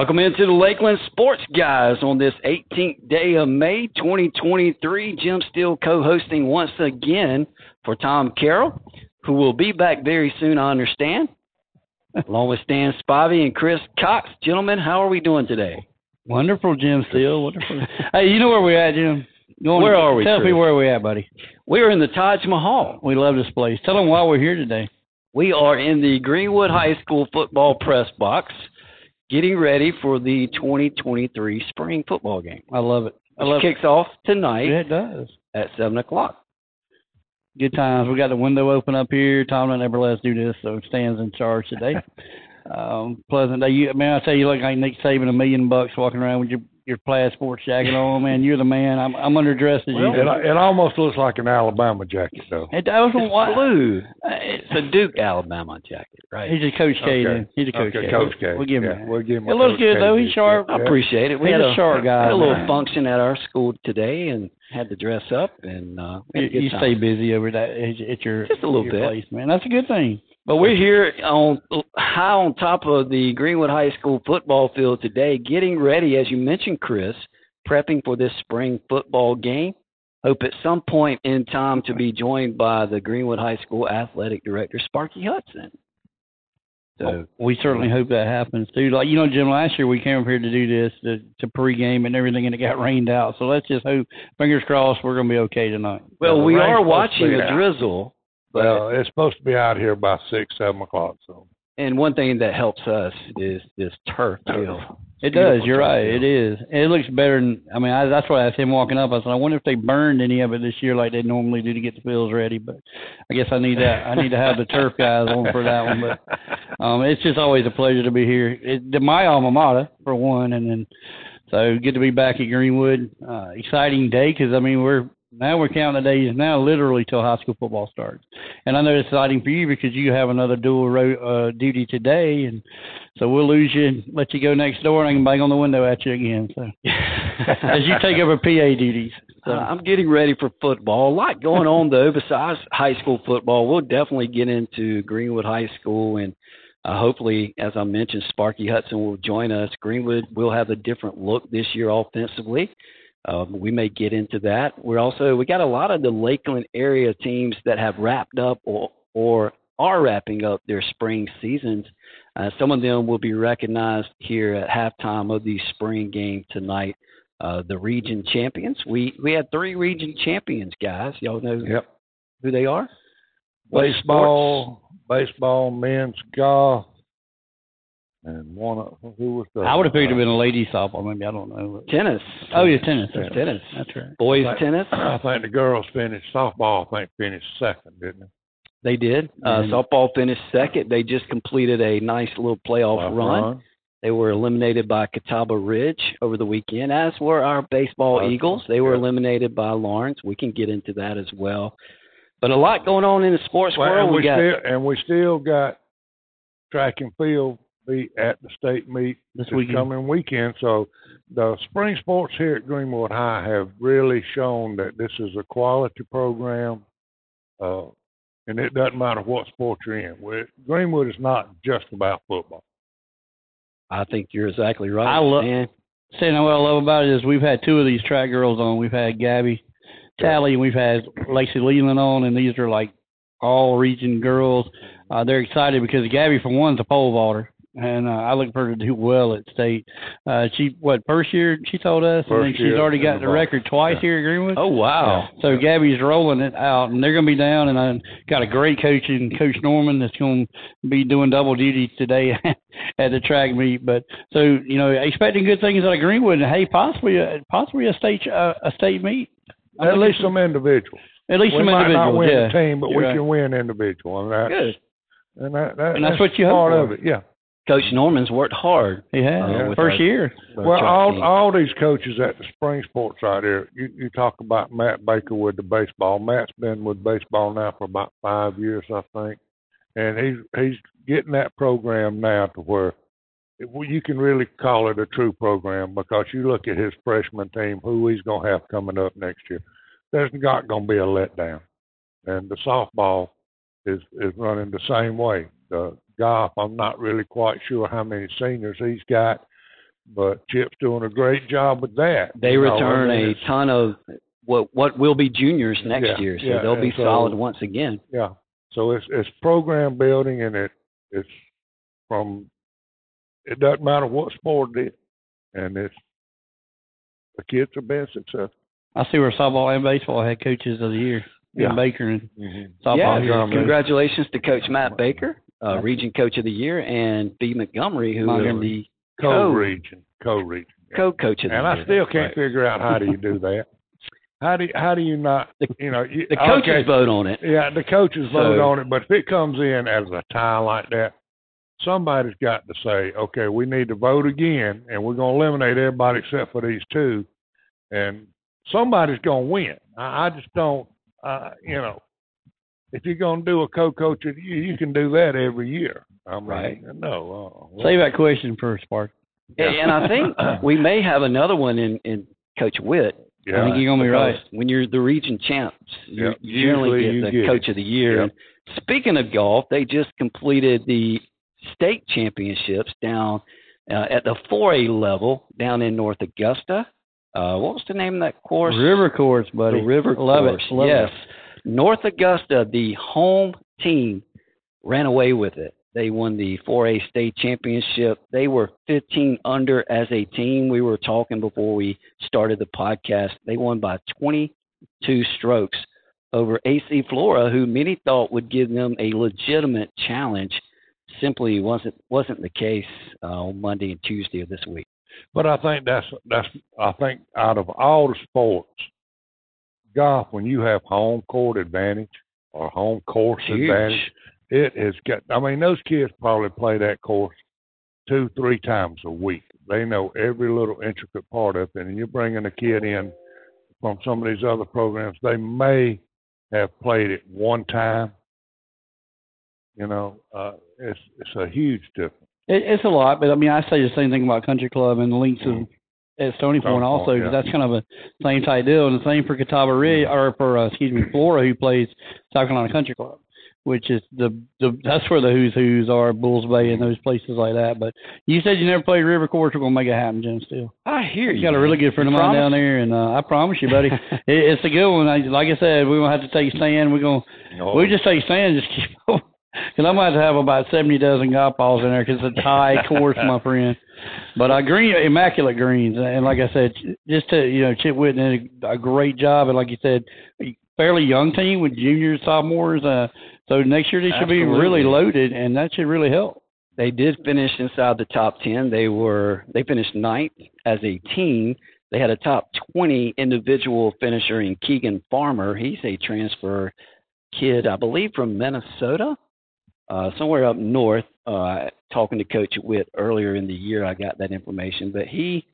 Welcome into the Lakeland Sports Guys on this 18th day of May 2023. Jim Steele co hosting once again for Tom Carroll, who will be back very soon, I understand, along with Stan Spivey and Chris Cox. Gentlemen, how are we doing today? Wonderful, Jim Steele. Wonderful. hey, you know where we're at, Jim? Going where are we? Tell me where we're at, buddy. We're in the Taj Mahal. We love this place. Tell them why we're here today. We are in the Greenwood High School football press box getting ready for the 2023 spring football game. I love it. I love kicks it. off tonight. Yeah, it does. At 7 o'clock. Good times. We got the window open up here. Tom never let us do this, so Stan's in charge today. um, pleasant day. You, man, I tell you, look like Nick saving a million bucks walking around with your your plaid sports jacket on, man. You're the man. I'm I'm underdressed as well, you. It, it almost looks like an Alabama jacket, though. It does. It's blue. It's a Duke Alabama jacket, right? He's a Coach K. Okay. He's a Coach okay, K. Coach K. We'll give him. Yeah, we'll give him. It looks good K though. He's sharp. I appreciate it. We He's had a sharp guy. Had a little man. function at our school today, and had to dress up, and uh, you, you stay busy over that at your just a little your bit, place, man. That's a good thing. But we're here on high on top of the Greenwood High School football field today, getting ready, as you mentioned, Chris, prepping for this spring football game. Hope at some point in time to be joined by the Greenwood High School athletic director, Sparky Hudson. So we certainly hope that happens too. Like you know, Jim, last year we came up here to do this to, to pregame and everything, and it got rained out. So let's just hope, fingers crossed, we're going to be okay tonight. Well, Well, we are watching be a drizzle, Well, it's supposed to be out here by six, seven o'clock. So and one thing that helps us is this turf field. It does. You're right. field. It is. And it looks better than. I mean, I, that's why I asked him walking up. I said, I wonder if they burned any of it this year like they normally do to get the fields ready. But I guess I need that. I need to have the turf guys on for that one. But um, it's just always a pleasure to be here. It, my alma mater for one, and then so good to be back at Greenwood. Uh, exciting day because I mean we're now we're counting the days now literally till high school football starts. And I know it's exciting for you because you have another dual ro- uh, duty today, and so we'll lose you and let you go next door, and I can bang on the window at you again. So as you take over PA duties. So. Uh, I'm getting ready for football. A lot going on though besides high school football. We'll definitely get into Greenwood High School and uh, hopefully, as I mentioned, Sparky Hudson will join us. Greenwood will have a different look this year offensively. Um, we may get into that. We're also we got a lot of the Lakeland area teams that have wrapped up or or are wrapping up their spring seasons. Uh, some of them will be recognized here at halftime of the spring game tonight. Uh, the region champions. We we had three region champions, guys. Y'all know yep, who they are? Baseball, baseball, men's golf, and one of who was the I would have figured it would been a ladies softball, maybe I don't know. Tennis. Oh yeah, tennis. Tennis. Tennis. That's right. Boys Like- tennis. I think the girls finished softball. I think finished second, didn't they? They did. Uh, Mhm. softball finished second. They just completed a nice little playoff Well, run. They were eliminated by Catawba Ridge over the weekend, as were our baseball Okay. Eagles. They were Yeah. eliminated by Laurens. We can get into that as well. But a lot going on in the sports Well, world. and we, We got still and we still got track and field be at the state meet This this weekend. coming weekend. So the spring sports here at Greenwood High have really shown that this is a quality program, uh, and it doesn't matter what sport you're in. we Greenwood is not just about football. I think you're exactly right. I love- man. Saying what I love about it is we've had two of these track girls on. We've had Gabby Talley and we've had Lacey Leland on, and these are like all region girls. Uh, they're excited because Gabby, for one's a pole vaulter, and uh, I look for her to do well at state. Uh, she what first year she told us, and then she's already got the record twice Yeah. here at Greenwood. Oh wow. So Gabby's rolling it out, and they're going to be down. And I got a great coach in Coach Norman that's going to be doing double duty today at the track meet. But so you know, expecting good things out of Greenwood, and hey, possibly a, possibly a state uh, a state meet. I'm At least some individuals. at least we some might individuals. not win yeah. the team, but You're we right. can win individual, and that Good. and that, that And that's what you hope part for. of it. Yeah. Coach Norman's worked hard. He has Uh, first our- year. our Well, all team. all these coaches at the spring sports out here, you you talk about Matt Baker with the baseball. Matt's been with baseball now for about five years, I think, and he's he's getting that program now to where it- well, you can really call it a true program because you look at his freshman team, who he's going to have coming up next year. There's not going to be a letdown, and the softball is is running the same way. The golf, I'm not really quite sure how many seniors he's got but Chip's doing a great job with that. They you know, return I mean, a ton of what what will be juniors next Yeah, year, so yeah, they'll be so- solid once again. Yeah. So it's it's program building and it it's from it doesn't matter what sport it is. And it's the kids are being successful. I see where softball and baseball had coaches of the year. Yeah. in Baker and Mm-hmm. softball. yeah, congratulations to Coach Matt Baker, uh, Region Coach of the Year, and B. Montgomery, who is Montgomery. the Co Co- region. Co region. co-coach of the And year. I still can't Right. figure out how do you do that. How do you, how do you not you know you, The coaches okay, vote on it. Yeah, the coaches vote on it, but if it comes in as a tie like that, somebody's got to say, okay, we need to vote again, and we're going to eliminate everybody except for these two, and somebody's going to win. I, I just don't, uh, you know, if you're going to do a co-coach, of the year, you can do that every year. I mean, Right. No. Uh, Save that question for Spark. And- And I think we may have another one in, in Coach Witt. yeah. I think you're gonna be right. When you're the region champs, you, Yeah, you generally usually get you the get Coach of the Year. Yep. And speaking of golf, they just completed the state championships down uh, at the 4A level down in North Augusta. Uh, what was the name of that course? River course, buddy. The River Love Course. it. Love yes. it. North Augusta, the home team, ran away with it. They won the 4A state championship. They were 15 under as a team. We were talking before we started the podcast. They won by 22 strokes over AC Flora, who many thought would give them a legitimate challenge. Simply wasn't wasn't the case uh, on Monday and Tuesday of this week. But I think that's that's I think out of all the sports, golf when you have home court advantage or home course advantage, it has got. I mean, those kids probably play that course two, three times a week. They know every little intricate part of it, and you're bringing a kid in from some of these other programs. They may have played it one time. You know, uh, it's it's a huge difference. It, it's a lot, but I mean, I say the same thing about Country Club and the links of at Stoney Point also, Point, 'cause yeah. that's kind of a same type deal. And the same for Catawba Ridge, or for uh, excuse me, Flora, who plays South Carolina Country Club, which is the the that's where the who's who's are, Bulls Bay and those places like that. But you said you never played River Course. We're gonna make it happen, Jim. Still, I hear you got a really good friend of mine down there, and uh, I promise you, buddy, it, it's a good one. I, like I said, we gonna have to take Stan. We're gonna we just take Stan, just keep. Because I might have about seventy dozen golf balls in there because it's a tie course, my friend. But I green immaculate greens, and like I said, just to you know, Chip Whitten did a, a great job, and like you said, fairly young team with juniors, sophomores. Uh, so next year they should be really loaded, and that should really help. They did finish inside the top 10. They were they finished ninth as a team. They had a top 20 individual finisher in Keegan Farmer. He's a transfer kid, I believe, from Minnesota, uh, somewhere up north. Uh, talking to Coach Witt earlier in the year, I got that information. But he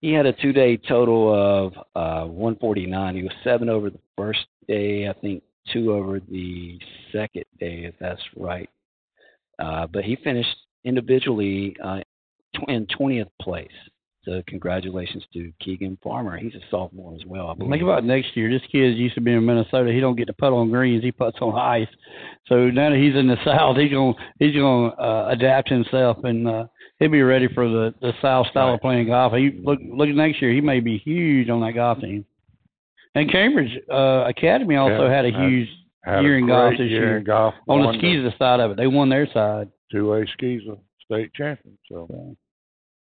he had a two-day total of uh, 149. He was seven over the first day, I think two over the second day, if that's right. Uh, but he finished individually uh, in 20th place. So congratulations to Keegan Farmer. He's a sophomore as well, I believe. Think about next year. This kid used to be in Minnesota. He don't get to putt on greens. He puts on ice. So now that he's in the South, he's gonna he's gonna uh, adapt himself and uh, he'll be ready for the the South style of playing golf. He look look at next year. He may be huge on that golf team. And Cambridge uh, Academy also Yeah, had a huge Had year a in golf this year year. golf. on the won SCISA side of it. They won their side. two A SCISA state champion. So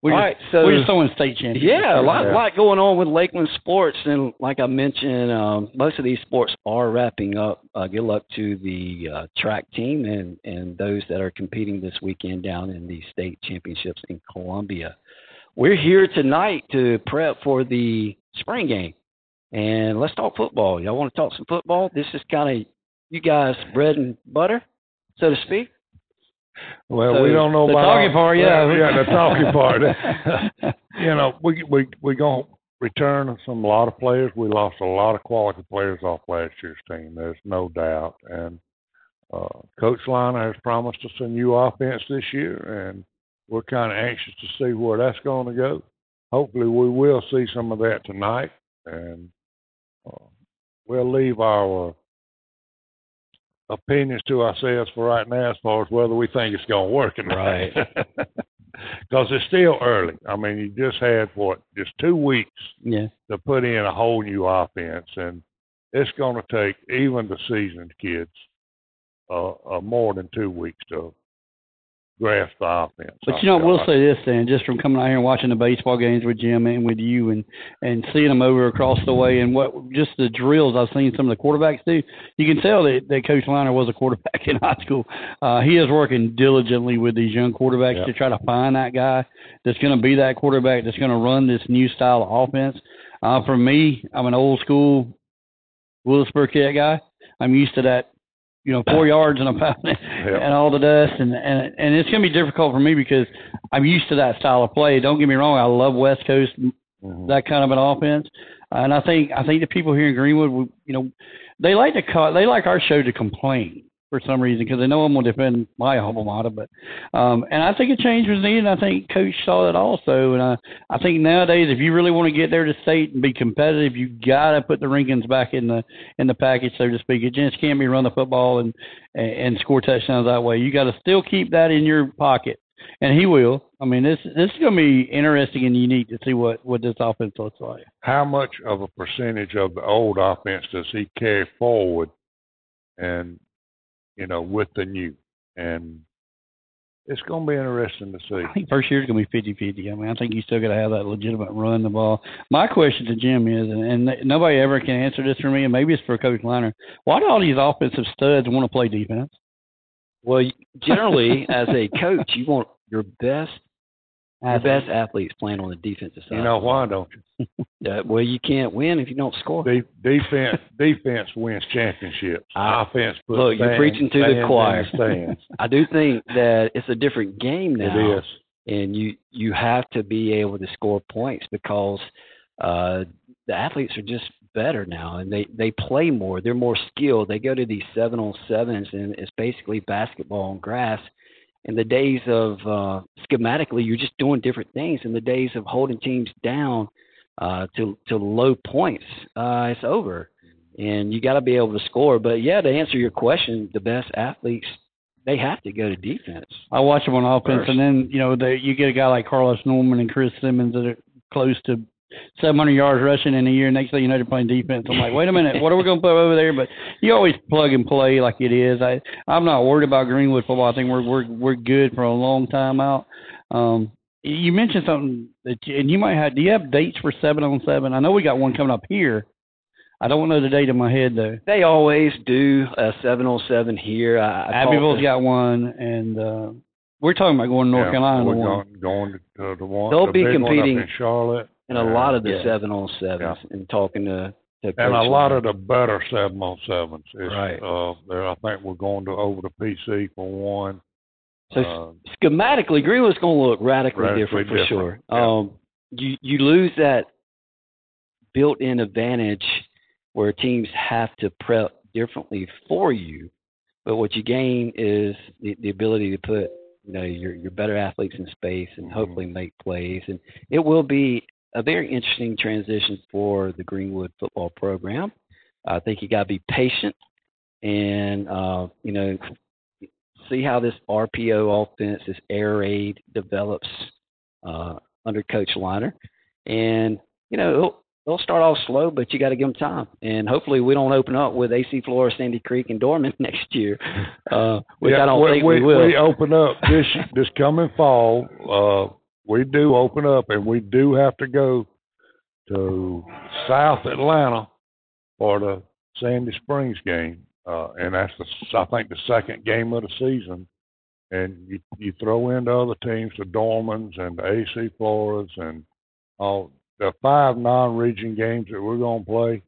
We're All just, right, so we're just throwing state champions. Yeah, a lot, Yeah. lot going on with Lakeland sports, and like I mentioned, um, most of these sports are wrapping up. Uh, good luck to the uh, track team and and those that are competing this weekend down in the state championships in Columbia. We're here tonight to prep for the spring game, and let's talk football. Y'all want to talk some football? This is kind of you guys' bread and butter, so to speak. Well, So, we don't know the about talking part, yeah. yeah, the talking part. you know, we we we gonna return some a lot of players. We lost a lot of quality players off last year's team. There's no doubt. And uh, Coach Liner has promised us a new offense this year, and we're kind of anxious to see where that's going to go. Hopefully, we will see some of that tonight, and uh, we'll leave our opinions to ourselves for right now as far as whether we think it's going to work or not. Right. because it's still early. I mean, you just had what just two weeks Yeah. to put in a whole new offense, and it's going to take even the seasoned kids uh, uh, more than two weeks to grasp the offense. But you know, we'll say this then, just from coming out here and watching the baseball games with Jim and with you, and and seeing them over across the way, and what just the drills I've seen some of the quarterbacks do, you can tell that, that Coach Liner was a quarterback in high school. Uh, he is working diligently with these young quarterbacks Yep. to try to find that guy that's going to be that quarterback that's going to run this new style of offense. Uh, for me, I'm an old school Willis Burkett guy. I'm used to that, you know, four yards and a pound and all the dust, and and and it's going to be difficult for me because I'm used to that style of play. Don't get me wrong, I love West Coast Mhm. that kind of an offense, and I think I think the people here in Greenwood, you know, they like to call, they like our show to complain for some reason because they know I'm going to defend my alma mater. But um, and I think a change was needed. I think Coach saw that also, and I I think nowadays if you really want to get there to state and be competitive, you got to put the Rincons back in the in the package, so to speak. It just can't be run the football and and, and score touchdowns that way. You got to still keep that in your pocket, and he will. I mean, this this is going to be interesting and unique to see what what this offense looks like. How much of a percentage of the old offense does he carry forward, and you know, with the new? And it's going to be interesting to see. I think first year is going to be 50-50. I mean, I think you still got to have that legitimate run the ball. My question to Jim is, and, and nobody ever can answer this for me, and maybe it's for Coach Liner. Why do all these offensive studs want to play defense? Well, generally, as a coach, you want your best your best athletes playing on the defensive side. You know why, don't you? Well, you can't win if you don't score. De- defense defense wins championships. I- Offense puts look, you're preaching to the choir. I do think that it's a different game now. It is. and you you have to be able to score points because uh, the athletes are just better now, and they they play more. They're more skilled. They go to these seven on sevens, and it's basically basketball on grass. In the days of uh, schematically, you're just doing different things. In the days of holding teams down uh, to to low points, uh, it's over, and you got to be able to score. But yeah, to answer your question, the best athletes they have to go to defense. I watch them on offense, First. and then you know they, you get a guy like Carlos Norman and Chris Simmons that are close to 700 yards rushing in a year. Next thing you know, they're playing defense. I'm like, wait a minute, what are we going to put over there? But you always plug and play like it is. I I'm not worried about Greenwood football. I think we're we're we're good for a long time out. Um, you mentioned something that, you, and you might have. Do you have dates for seven on seven? I know we got one coming up here. I don't know the date in my head though. They always do a seven on seven here. I, I talked Abbeville's to- got one, and uh, we're talking about going to North Yeah, Carolina. We're going, going to the one. They'll the be big one up competing in Charlotte, and a lot of the Yeah. seven on sevens and talking to, to and a lot of the better seven on sevens. Is, Right. Uh, there, I think we're going to over the PC for one. So uh, schematically, Greenwood's going to look radically, Radically different for different, sure. yeah. Um, you you lose that built-in advantage where teams have to prep differently for you, but what you gain is the, the ability to put you know your your better athletes in space and Mhm. hopefully make plays, and it will be a very interesting transition for the Greenwood football program. I think you got to be patient and uh, you know see how this RPO offense, this air raid develops uh, under Coach Liner. And, you know, they'll, they'll start off slow, but you got to give them time. And hopefully we don't open up with AC Flora, Sandy Creek, and Dorman next year, uh, which yeah, I don't we, think we, we, will. We open up this this coming fall. We do open up, and we do have to go to South Atlanta for the Sandy Springs game, uh, and that's the I think the second game of the season. And you you throw in the other teams, the Dormans and the AC Floras, and all the five non-region games that we're going to play.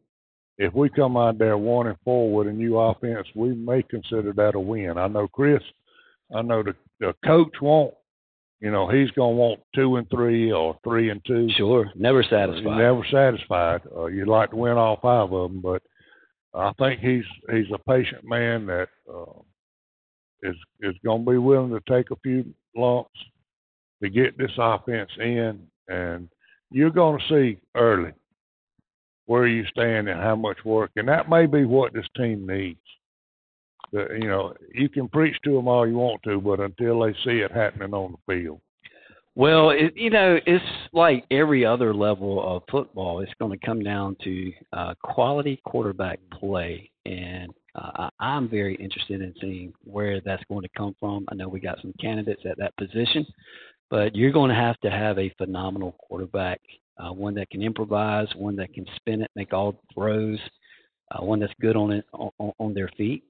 If we come out there one and four with a new offense, we may consider that a win. I know Chris. I know the, the coach won't. You know he's going to want two and three or three and two. Sure, never You're satisfied. never satisfied. Uh, you'd like to win all five of them, but I think he's he's a patient man that uh, is is going to be willing to take a few lumps to get this offense in, and you're going to see early where you stand and how much work, and that may be what this team needs. The, you know, you can preach to them all you want to, but until they see it happening on the field, Well, it, you know, it's like every other level of football. It's going to come down to uh, quality quarterback play, and uh, I'm very interested in seeing where that's going to come from. I know we got some candidates at that position, but you're going to have to have a phenomenal quarterback, uh, one that can improvise, one that can spin it, make all throws, uh, one that's good on it on, on their feet.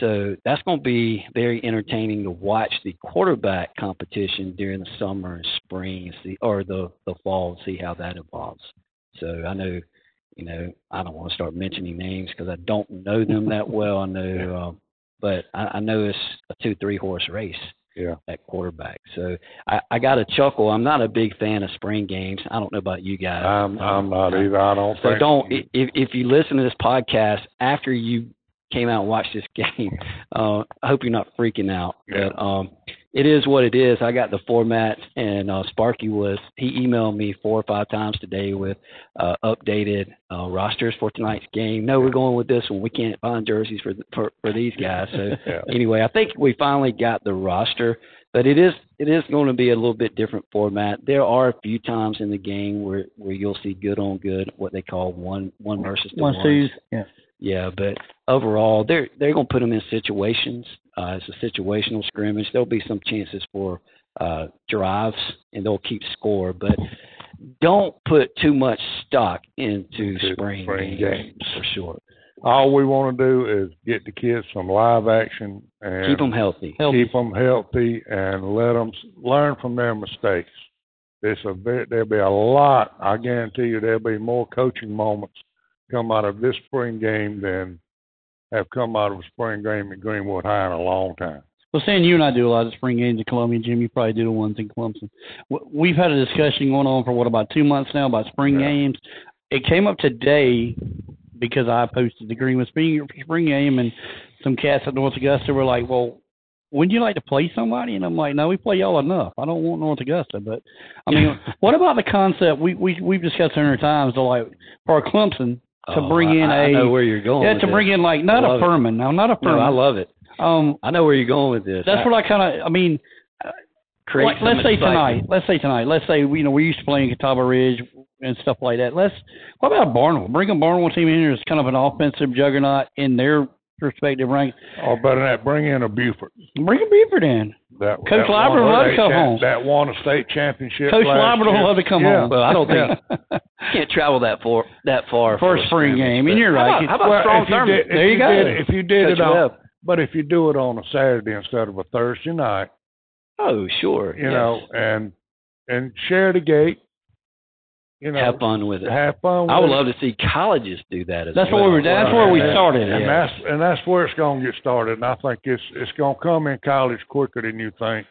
So that's going to be very entertaining to watch the quarterback competition during the summer and spring, and see, or the the fall, and see how that evolves. So I know, you know, I don't want to start mentioning names because I don't know them that well. I know, um, but I, I know it's a two three horse race. Yeah. At quarterback, so I, I got a chuckle. I'm not a big fan of spring games. I don't know about you guys. I'm I'm not either. I don't So think don't if if you listen to this podcast after you came out and watched this game, uh, I hope you're not freaking out. Yeah. But um, it is what it is. I got the format, and uh, Sparky was he emailed me four or five times today with uh, updated uh, rosters for tonight's game. No, we're going with this one. We can't find jerseys for for, for these guys. So Yeah. anyway, I think we finally got the roster. But it is it is going to be a little bit different format. There are a few times in the game where, where you'll see good on good, what they call one one versus the One one. twos. Yeah. Yeah, but overall, they're they're going to put them in situations. Uh, it's a situational scrimmage. There'll be some chances for uh, drives, and they'll keep score. But don't put too much stock into Into spring, spring games, games. for sure. all we want to do is get the kids some live action and Keep them healthy. Healthy. keep them healthy and let them learn from their mistakes. There's a very, there'll be a lot. I guarantee you, there'll be more coaching moments come out of this spring game than have come out of a spring game at Greenwood High in a long time. Well, saying you and I do a lot of spring games in Columbia, Jim, you probably do the ones in Clemson. We've had a discussion going on for what about two months now about spring Yeah. games. It came up today because I posted the Greenwood spring spring game, and some cats at North Augusta were like, "Well, wouldn't you like to play somebody?" And I'm like, "No, we play y'all enough. I don't want North Augusta." But I mean, what about the concept we we we've discussed it a hundred times? To like for Clemson to Oh, bring in I, a know where you're going. yeah to bring this. in like not a it. Furman now, not a No, Furman. I love it. um, I know where you're going with this. that's I, what I kind of. I mean, create like, let's say excitement. tonight. Let's say tonight. Let's say you know we're used to play in Catawba Ridge and stuff like that. Let's. What about Barnwell? Bring a Barnwell team in here as kind of an offensive juggernaut in their respective rank. Or oh, better than that, bring in a Buford. Bring a Beaver in. That, Coach that Liber won love to come champ- home. That won a state championship. Coach last Liber will love to come Yeah. home. Well, I don't think you can't travel that far that far For a spring game, and but you're how right. About, how about Well, Strom if Thurmond? did- if There you go. did it- if you did Coach it on, Webb. but if you do it on a Saturday instead of a Thursday night, Oh, sure. you yes. know, and and share the gate, you know, have fun with it. have fun. I would it. love to see colleges do that as That's well. what we were. That's Well, where we started. and at. that's and that's where it's going to get started. And I think it's it's going to come in college quicker than you think.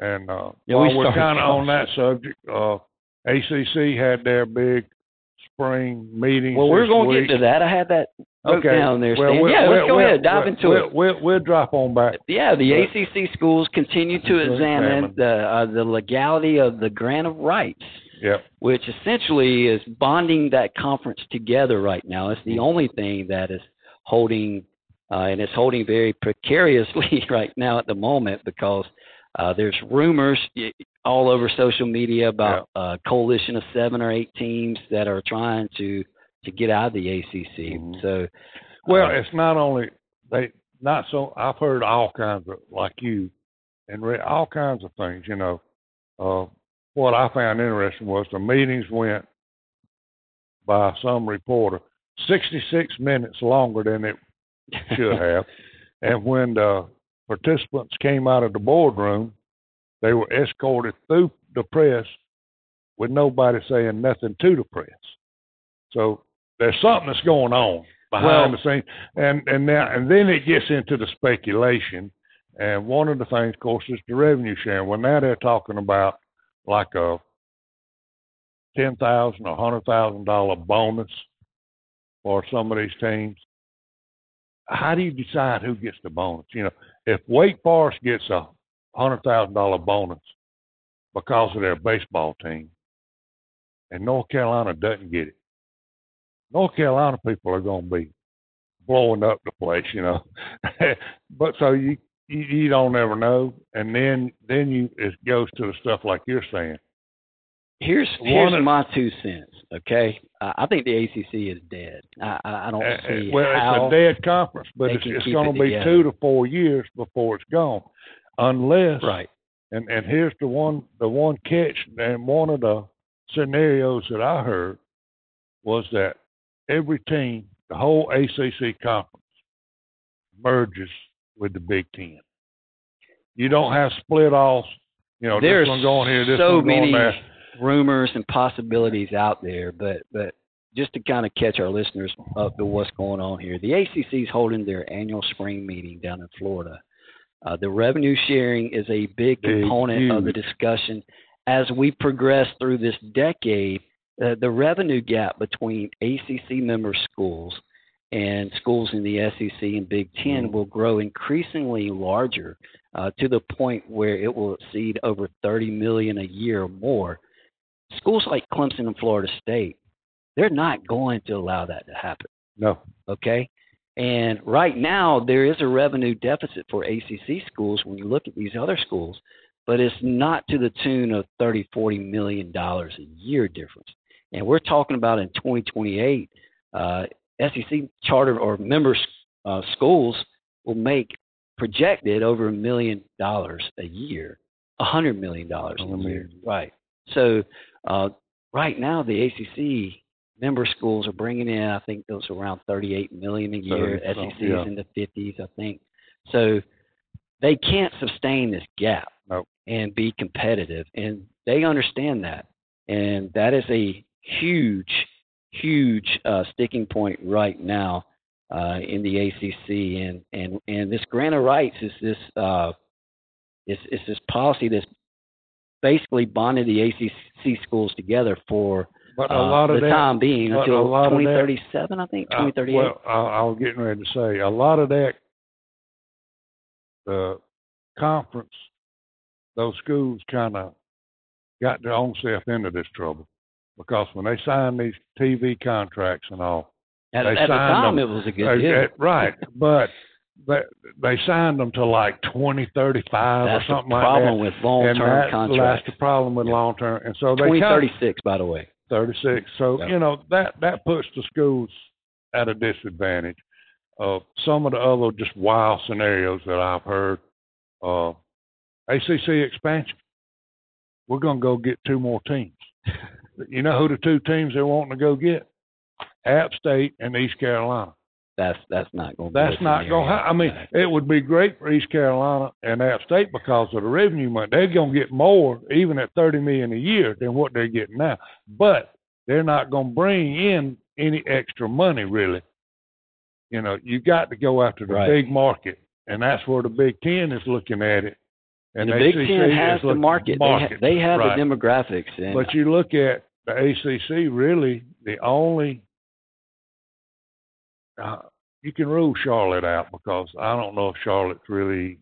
And uh, Yeah, we while we're kind of on that subject, uh, ACC had their big spring meeting. Well, we're going to get to that. I had that wrote Okay. down there. Well, we'll- yeah, let's we'll- go we'll- ahead. Dive we'll- into we'll, it. We'll, we'll drop on back. Yeah, the But- ACC schools continue to To examine examine. the uh, the legality of the grant of rights, Yep. which essentially is bonding that conference together right now. It's the Mm-hmm. only thing that is holding, uh, and it's holding very precariously right now at the moment because uh, there's rumors all over social media about a coalition of seven or eight teams that are trying to to get out of the ACC. Mhm. So, Well, uh, it's not only they not so. I've heard all kinds of like you, and read all kinds of things. You know, uh, what I found interesting was the meetings went by some reporter sixty six minutes longer than it should have, and when the participants came out of the boardroom, they were escorted through the press with nobody saying nothing to the press. So there's something that's going on behind Well- the scenes, and and now and then it gets into the speculation. And one of the things, of course, is the revenue sharing. Well, now they're talking about like a ten thousand a hundred thousand dollar bonus for some of these teams. How do you decide who gets the bonus? You know, if Wake Forest gets a hundred thousand dollar bonus because of their baseball team, and North Carolina doesn't get it, North Carolina people are going to be blowing up the place, you know. but so you you, you don't ever know, and then then you it goes to the stuff like you're saying. Here's here's of- my two cents. Okay, uh, I think the ACC is dead. I I, don't Uh, see well, how. it's a dead conference, but it's, it's going it to be together. two to four years before it's gone, unless right. And and here's the one the one catch and one of the scenarios that I heard was that every team, the whole ACC conference, merges with the Big Ten. You don't have split offs. You know, There's this one going here, this so one going many there. rumors and possibilities out there, but but just to kind of catch our listeners up to what's going on here, the ACC is holding their annual spring meeting down in Florida. Uh, the revenue sharing is a big Big, component of the discussion as we progress through this decade. Uh, the revenue gap between ACC member schools and schools in the SEC and Big 10 Mhm. will grow increasingly larger uh, to the point where it will exceed over 30 million a year or more. Schools like Clemson and Florida State, they're not going to allow that to happen. No. Okay. And right now, there is a revenue deficit for ACC schools when you look at these other schools, but it's not to the tune of 30, 40 million dollars a year difference. And we're talking about in 2028, uh, SEC charter or member uh, schools will make projected over a million dollars a year, a hundred million dollars a year. Right. So uh, right now, the ACC member schools are bringing in, I think, those around 38 million a year. 30 SEC something, yeah. is in the 50s, I think. So they can't sustain this gap Nope. and be competitive, and they understand that, and that is a huge, huge uh, sticking point right now uh, in the ACC, and and and this grant of rights is this uh, is is this policy that's basically bonded the ACC schools together for But uh, a lot of the that, time being until lot of that- 2037, I think, Uh, 2038. well, I, I was getting ready to say a lot of that. The conference, those schools kind of got their own self into this trouble because when they signed these TV contracts and all, at they at the time, them- it was a good uh, deal. right? But they they signed them to like twenty thirty five or something like that. problem with that, that's contracts. the problem with long term. And so they kind of 2036, by the way. 36. So, Yeah. you know, that, that puts the schools at a disadvantage. Uh, some of the other just wild scenarios that I've heard, uh, ACC expansion. We're going to go get two more teams. you know who the two teams they're wanting to go get? App State and East Carolina. That's that's not going. To That's not going to happen. I mean, it would be great for East Carolina and App State because of the revenue money. They're going to get more, even at thirty million a year, than what they're getting now. But they're not going to bring in any extra money, really. You know, you got to go after the Right. big market, and that's where the Big Ten is looking at it. And the Big Ten has the market. market, They, ha- they have right. the demographics, and But you look at the ACC, really, the only uh, you can rule Charlotte out because I don't know if Charlotte's really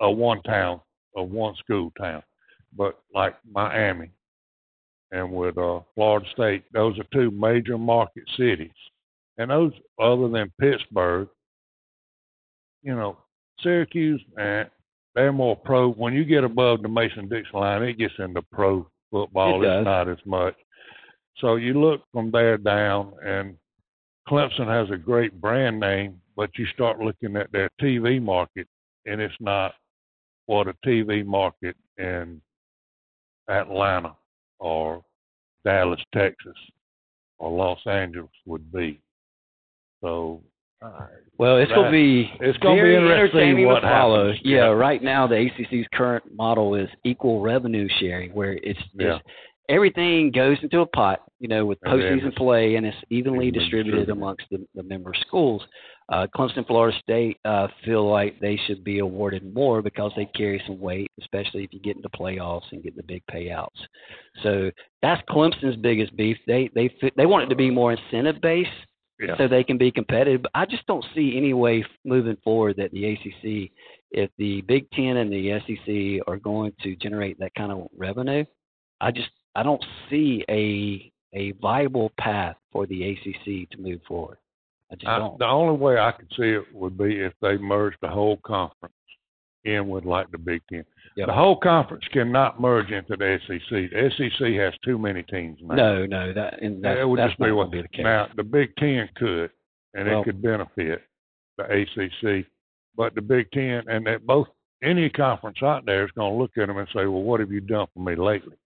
a one town, a one school town. But like Miami and with uh, Florida State, those are two major market cities. And those, other than Pittsburgh, you know, Syracuse, and they're more pro. When you get above the Mason Dixon line, it gets into pro football. It. It's not as much. So you look from there down, and Clemson has a great brand name, but you start looking at their TV market, and it's not what a TV market in Atlanta or Dallas, Texas, or Los Angeles would be. So, uh, well, it's going to be it's gonna be interesting what to follow. happens. Yeah, Yeah. right now the ACC's current model is equal revenue sharing, where it's Yeah. just everything goes into a pot, you know, with postseason it's play, and it's evenly distributed. amongst the, the member schools. Uh, Clemson, Florida State uh, feel like they should be awarded more because they carry some weight, especially if you get into playoffs and get the big payouts. So that's Clemson's biggest beef. They they they want it to be more incentive based yeah. so they can be competitive. But I just don't see any way moving forward that the ACC, if the Big Ten and the SEC are going to generate that kind of revenue, I just I don't see a a viable path for the ACC to move forward. I just I, don't. the only way I could see it would be if they merged the whole conference in with like the Big Ten. Yep. The whole conference cannot merge into the SEC. The SEC has too many teams now. No, no, that and that's, it would just not be what be the case. now the Big Ten could, and Well- it could benefit the ACC, but the Big Ten and that both any conference out there is going to look at them and say, "Well, what have you done for me lately?"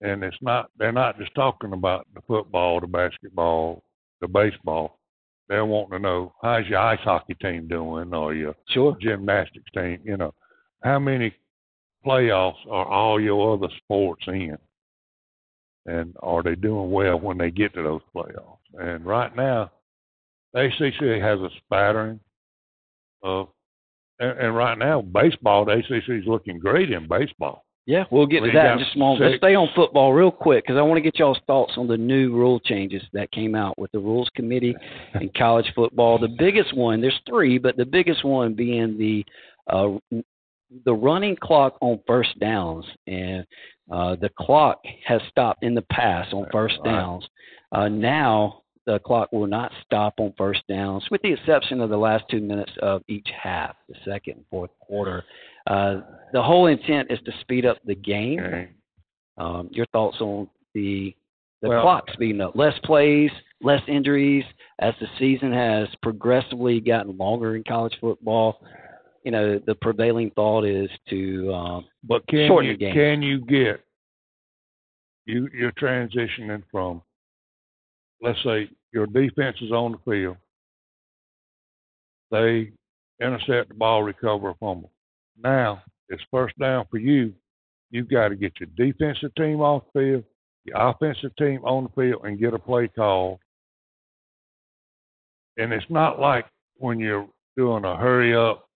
And it's not they're not just talking about the football, the basketball, the baseball. They're wanting to know how's your ice hockey team doing or your Sure. gymnastics team. You know, how many playoffs are all your other sports in? And are they doing well when they get to those playoffs? And right now, the ACC has a spattering of, and, and right now, baseball, the ACC is looking great in baseball. Yeah, we'll get to that in just a moment. Let's stay on football real quick because I want to get y'all's thoughts on the new rule changes that came out with the rules committee in college football. The biggest one, there's three, but the biggest one being the uh, the running clock on first downs, and uh, the clock has stopped in the past on first downs. Uh, now the clock will not stop on first downs, with the exception of the last two minutes of each half, the second and fourth quarter. Uh, the whole intent is to speed up the game. Okay. Um, your thoughts on the the Well- clock speeding up? Less plays, less injuries as the season has progressively gotten longer in college football. You know, the prevailing thought is to um, But can Shorten you the game. can you get you you're transitioning from let's say your defense is on the field, they intercept the ball, recover a fumble. Now it's first down for you. You've got to get your defensive team off the field, your offensive team on the field, and get a play called. And it's not like when you're doing a hurry up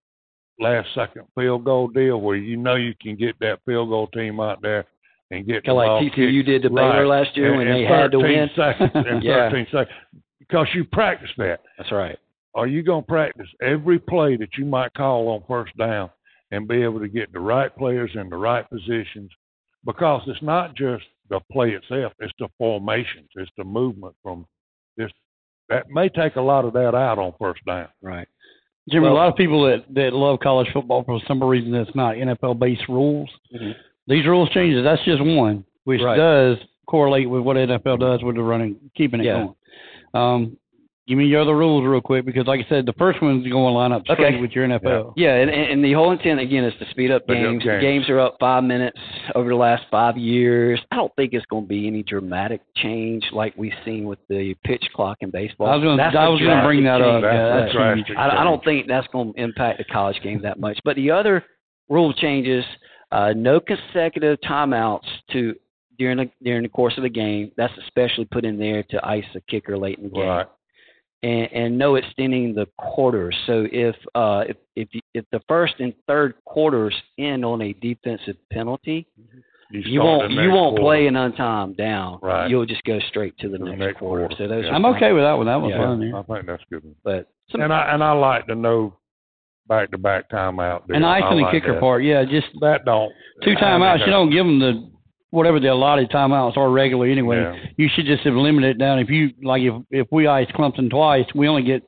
last second field goal deal where you know you can get that field goal team out there and get kind of like. TCU did to Baylor Right. last year in, when in they had to 13 win. Seconds, in Yeah. 13 seconds. Because you practice that. That's right. Are you going to practice every play that you might call on first down and be able to get the right players in the right positions? Because it's not just the play itself, it's the formations, it's the movement from this. That may take a lot of that out on first down. Right. Jimmy, a lot of people that that love college football for some reason that's not NFL based rules. Mhm. These rules changes. That's just one, which Right. does correlate with what NFL does with the running, keeping it Yeah. going. Um, give me your other rules real quick because, like I said, the first one's going to line up straight Okay. with your NFL. Yeah, and, and the whole intent again is to speed up games. games. Games are up five minutes over the last five years. I don't think it's going to be any dramatic change like we've seen with the pitch clock in baseball. I was going to a I was going to bring that drastic up. change. Yeah, That's that's a huge. drastic I, I don't think that's going to impact the college game that much. But the other rule changes: uh, no consecutive timeouts to during the during the course of the game. That's especially put in there to ice a kicker late in the game Right. And, and no extending the quarters. So if uh, if if, you, if the first and third quarters end on a defensive penalty, you start won't you won't quarter. play an untimed down. Right. You'll just go straight to the To the next, next quarter. quarter. So those Yeah. I'm fine. okay with that one. That was Yeah. fun. Yeah. I think that's good. But some, And I and I like to know back to back timeout. deal. And the I icing and like kicker that. part, yeah, just That don't two I mean, timeouts. You don't give them the whatever the allotted timeouts are regularly anyway. Yeah. You should just have limited it down. If you like, if if we ice Clemson twice, we only get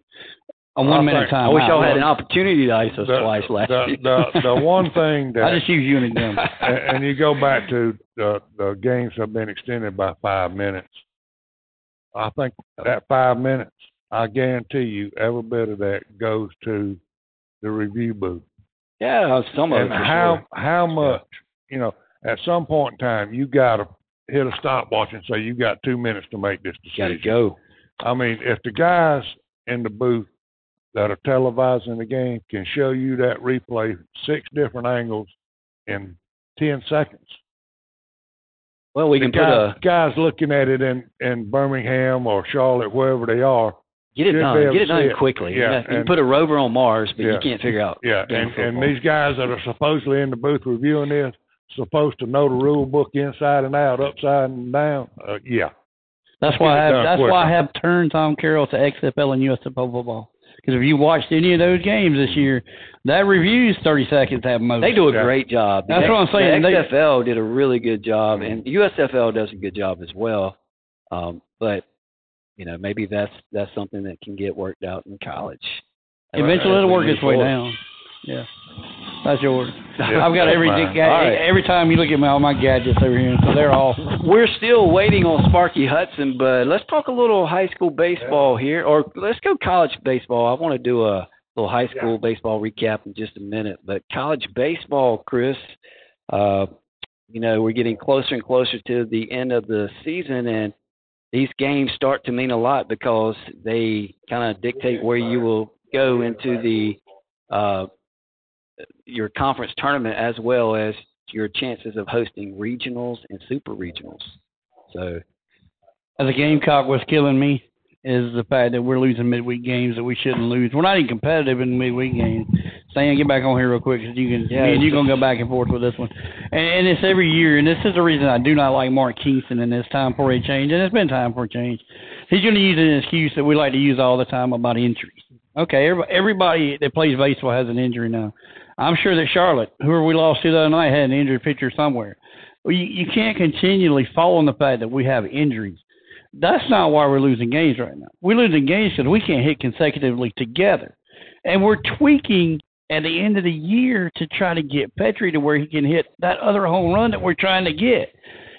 a Well, I one minute think- timeout. I wish y'all had an opportunity to ice us The- twice last the, year. the, the one thing that I just use you an example. and, and you go back to the the games have been extended by five minutes. I think that five minutes, I guarantee you, every bit of that goes to the review booth. yeah, some of and for how sure. how much you know at some point in time you got to hit a stopwatch and say you got two minutes to make this Got to decision. go. I mean, if the guys in the booth that are televising the game can show you that replay six different angles in ten seconds, Well, we the can put guys, a guys looking at it in in Birmingham or Charlotte, wherever they are, get it done. Get it done it. quickly. Yeah, you can and- put a rover on Mars, but Yeah. you can't figure out. yeah, and and these guys that are supposedly in the booth reviewing this supposed to know the rule book inside and out, upside and down. Uh, yeah, That's why I have that's quicker. why I have turned Tom Carroll to XFL and USFL football. Because if you watched any of those games this year, that review's thirty seconds at most. They do a Yeah. great job. That's The what I'm saying. The They- XFL did a really good job, and USFL does a good job as well. Um, but you know, maybe that's that's something that can get worked out in college. Eventually, it'll work its way forward. down. Yeah. That's yours. Yeah, I've got every that's ga- All right. every time you look at my all my gadgets over here, so they're all. We're still waiting on Sparky Hudson, but let's talk a little high school baseball here, or let's go college baseball. I want to do a little high school baseball recap in just a minute, but college baseball, Chris, uh, you know, we're getting closer and closer to the end of the season, and these games start to mean a lot because they kind of dictate where you will go into the uh, your conference tournament as well as your chances of hosting regionals and super regionals. So As a Gamecock, what's killing me is the fact that we're losing midweek games that we shouldn't lose. We're not even competitive in midweek games. Stan, get back on here real quick because you can. Yeah, you're gonna go back and forth with this one, and, and it's every year. And this is the reason I do not like Mark Kingston. And it's time for a change. And it's been time for a change. He's going to use an excuse that we like to use all the time about injuries. Okay, everybody, everybody that plays baseball has an injury now. I'm sure that Charlotte, whoever we lost to the other night, had an injured pitcher somewhere. You, you can't continually fall on the fact that we have injuries. That's not why we're losing games right now. We're losing games because we can't hit consecutively together. And we're tweaking at the end of the year to try to get Petry to where he can hit that other home run that we're trying to get.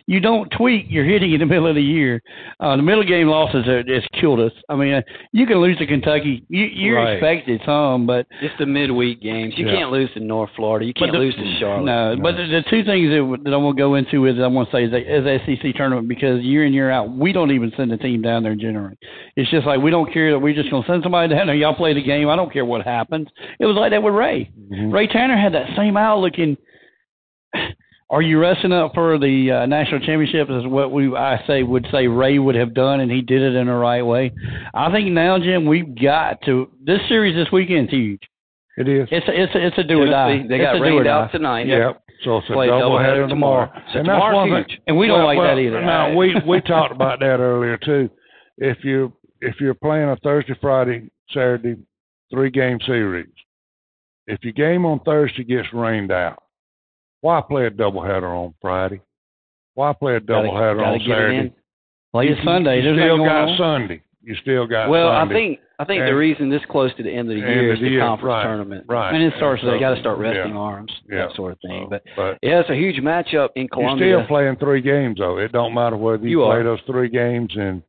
You don't tweak your hitting in the middle of the year. Uh, the middle game losses are, just killed us. I mean, uh, you can lose to Kentucky. You, you Right. expected some, but just the midweek games. You Yeah. can't lose to North Florida. You can't the- lose to Charlotte. No, but the, the two things that, that I want to go into is I want to say is the is SEC tournament because year in year out we don't even send a team down there generally. It's just like we don't care that we're just going to send somebody down there. Y'all play the game. I don't care what happens. It was like that with Ray. Mhm. Ray Tanner had that same outlook in. Are you resting up for the uh, national championship? Is what we I say would say Ray would have done, and he did it in the right way. I think now, Jim, we've got to. This series this weekend's huge. It is. It's a, it's a, it's a do or die. They It's got a do or rained out tonight. Yep. So it's a Play double doubleheader tomorrow. tomorrow. So and that's tomorrow's one thing. huge. And we don't well, like well, that either. No, we we talked about that earlier too. If you if you're playing a Thursday, Friday, Saturday, three game series, if your game on Thursday gets rained out, why play a doubleheader on Friday? Why play a Gotta- doubleheader gotta on it Saturday? Play You- Sunday. You There's still got on. Sunday. You still got Well, I think I think the reason this close to the end of the year is the year, conference right, tournament. right. And it starts So they got to start resting yeah, arms, yeah. that sort of thing. So, But but yeah, it's a huge matchup in Columbia. you're still playing three games though. It don't matter whether you, You play are. those three games in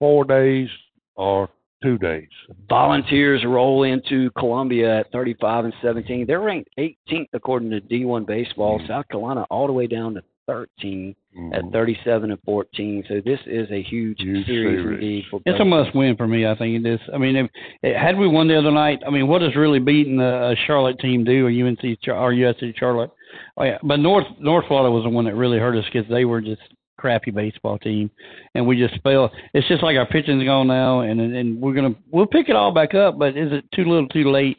four days or two days. Volunteers roll into Columbia at 35 and 17. They're ranked 18th according to D1 baseball. South Carolina all the way down to 13 at Mhm. 37 and 14. So this is a huge, Huge series, series. indeed. For It's a must win for me. I think it is. I mean, if, eh, had we won the other night, I mean, what does really beating a, a Charlotte team do, or UNC or USC Charlotte? Oh yeah, but North North Florida was the one that really hurt us because they were just crappy baseball team, and we just fell. It's just like our pitching's gone now, and and we're gonna we'll pick it all back up. But is it too little, too late?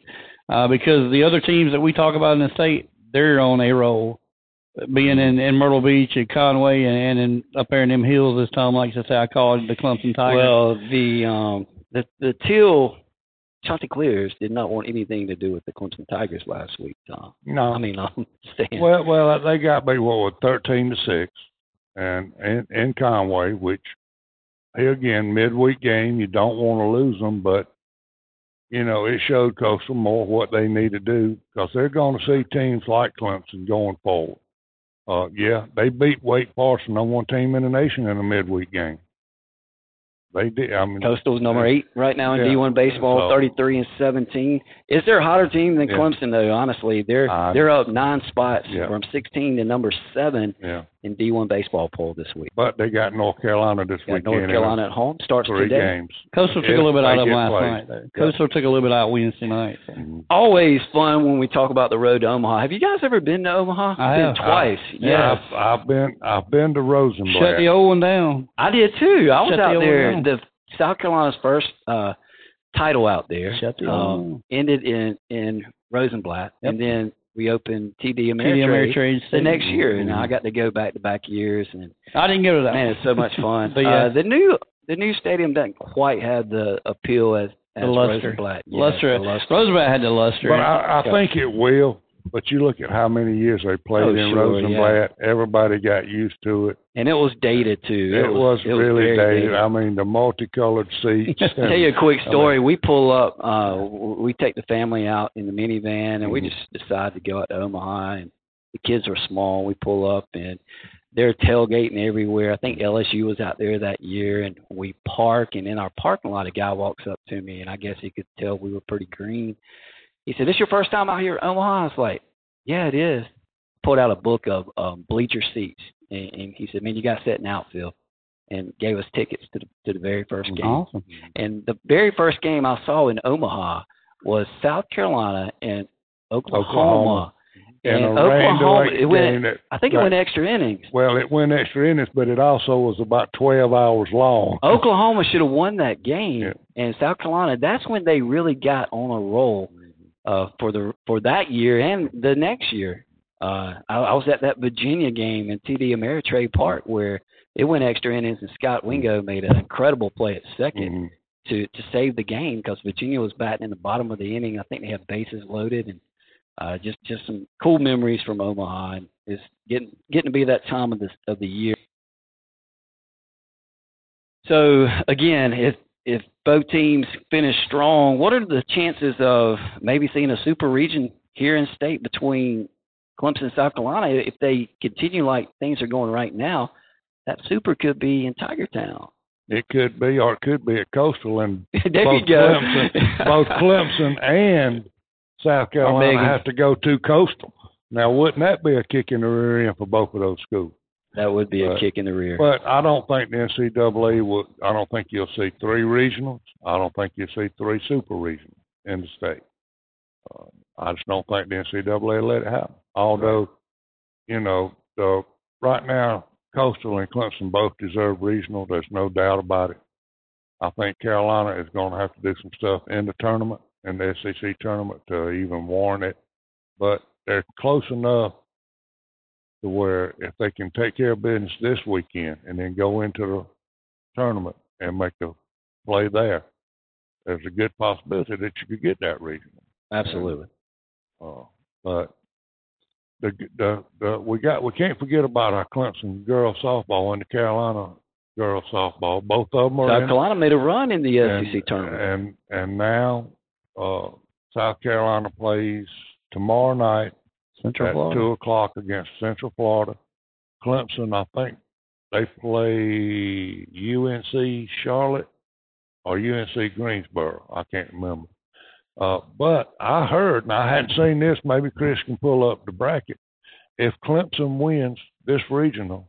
Uh, because the other teams that we talk about in the state, they're on a roll. Being in, in Myrtle Beach and Conway and, and in, up there in them hills, as Tom likes to say, I call it the Clemson Tigers. Well, the um the the Teal Chanticleers did not want anything to do with the Clemson Tigers last week, Tom. No, I mean, I'm saying Well, well, they got me what with thirteen to six, and in, Conway, which again midweek game, you don't want to lose them, but you know it showed Coastal more what they need to do because they're going to see teams like Clemson going forward. Uh, yeah, they beat Wake Forest, number one team in the nation, in a midweek game. They did. I mean, Coastal's number eight right now in Yeah. D1 baseball, So- 33 and 17. Is there a hotter team than Yeah. Clemson though? Honestly, they're I- they're up nine spots Yeah. from 16 to number seven yeah, in D1 baseball poll this week. but they got North Carolina this Got weekend. North Carolina at home starts three today. games. Coastal took If a little bit out of last played. night. Though. Coastal took a little bit out Wednesday night. So. Always fun when we talk about the road to Omaha. Have you guys ever been to Omaha? I have. been have. twice. Yeah. yes. I've, I've been I've been to Rosenblatt. Shut the old one down. I did too. I was Shut the out old there. down. The South Carolina's first uh, title out there Shut um, ended in in Rosenblatt, Yep. and then we opened TD TD Ameritrade Ameritrade the next year, and. I got to go back to back years, and I didn't go to that. man, it's so much fun. But yeah. uh, the new the new stadium doesn't quite have the appeal as, as The luster. Rosenblatt. Yeah, luster. the luster. Roosevelt had the luster. But I, I think it will. But you look at how many years they played Oh, in sure, Rosenblatt. Everybody got used to it. And it was dated too. It, was, it really very dated. I mean, the multicolored seats. Tell you a quick I mean- story. we pull up. Uh, we take the family out in the minivan, and we Mhm. just decide to go out to Omaha. And the kids are small. We pull up, and they're tailgating everywhere. I think LSU was out there that year, and we park. And in our parking lot, a guy walks up to me, and I guess he could tell we were pretty green. He said, "This your first time out here at Omaha?" I was like, "Yeah, it is." Pulled out a book of um, bleacher seats, and, and he said, "Man, you got to sit in outfield." And gave us tickets to the to the very first game. Awesome. And the very first game I saw in Omaha was South Carolina and Oklahoma. Oklahoma. And, and Oklahoma, it went. that, I think it went extra innings. well, it went extra innings, but it also was about 12 hours long. Oklahoma should have won that game, Yeah. and South Carolina. That's when they really got on a roll uh, for the for that year and the next year. Uh, I, I was at that Virginia game in TD Ameritrade Park where it went extra innings, and Scott Wingo made an incredible play at 2nd Mhm. to to save the game because Virginia was batting in the bottom of the inning. I think they had bases loaded and uh, just just some cool memories from Omaha and it's getting getting to be that time of the of the year. So again, if both teams finish strong, what are the chances of maybe seeing a super region here in state between Clemson and South Carolina? If they continue like things are going right now, that super could be in Tiger Town. It could be, or it could be a Coastal, and both. Clemson, both Clemson and South Carolina have to go to Coastal. Now, wouldn't that be a kick in the rear end for both of those schools? That would be a kick in the rear. But I don't think the NCAA would. I don't think you'll see three regionals. I don't think you'll see three super regionals in the state. Uh, I just don't think the NCAA will let it happen. Although, you know, the right now Coastal and Clemson both deserve regional. There's no doubt about it. I think Carolina is going to have to do some stuff in the tournament, in the SEC tournament, to even warrant it. But they're close enough to where if they can take care of business this weekend and then go into the tournament and make a play there, there's a good possibility that you could get that regional. Absolutely. Uh, but the the the we got we can't forget about our Clemson girls softball and the Carolina girls softball. Both of them are South in, Carolina made a run in the and, SEC tournament. and and now uh, South Carolina plays tomorrow night Central at Florida. two o'clock against Central Florida. Clemson, I think they play UNC Charlotte or UNC Greensboro. I can't remember. Uh, but I heard, and I hadn't seen this. Maybe Chris can pull up the bracket. If Clemson wins this regional,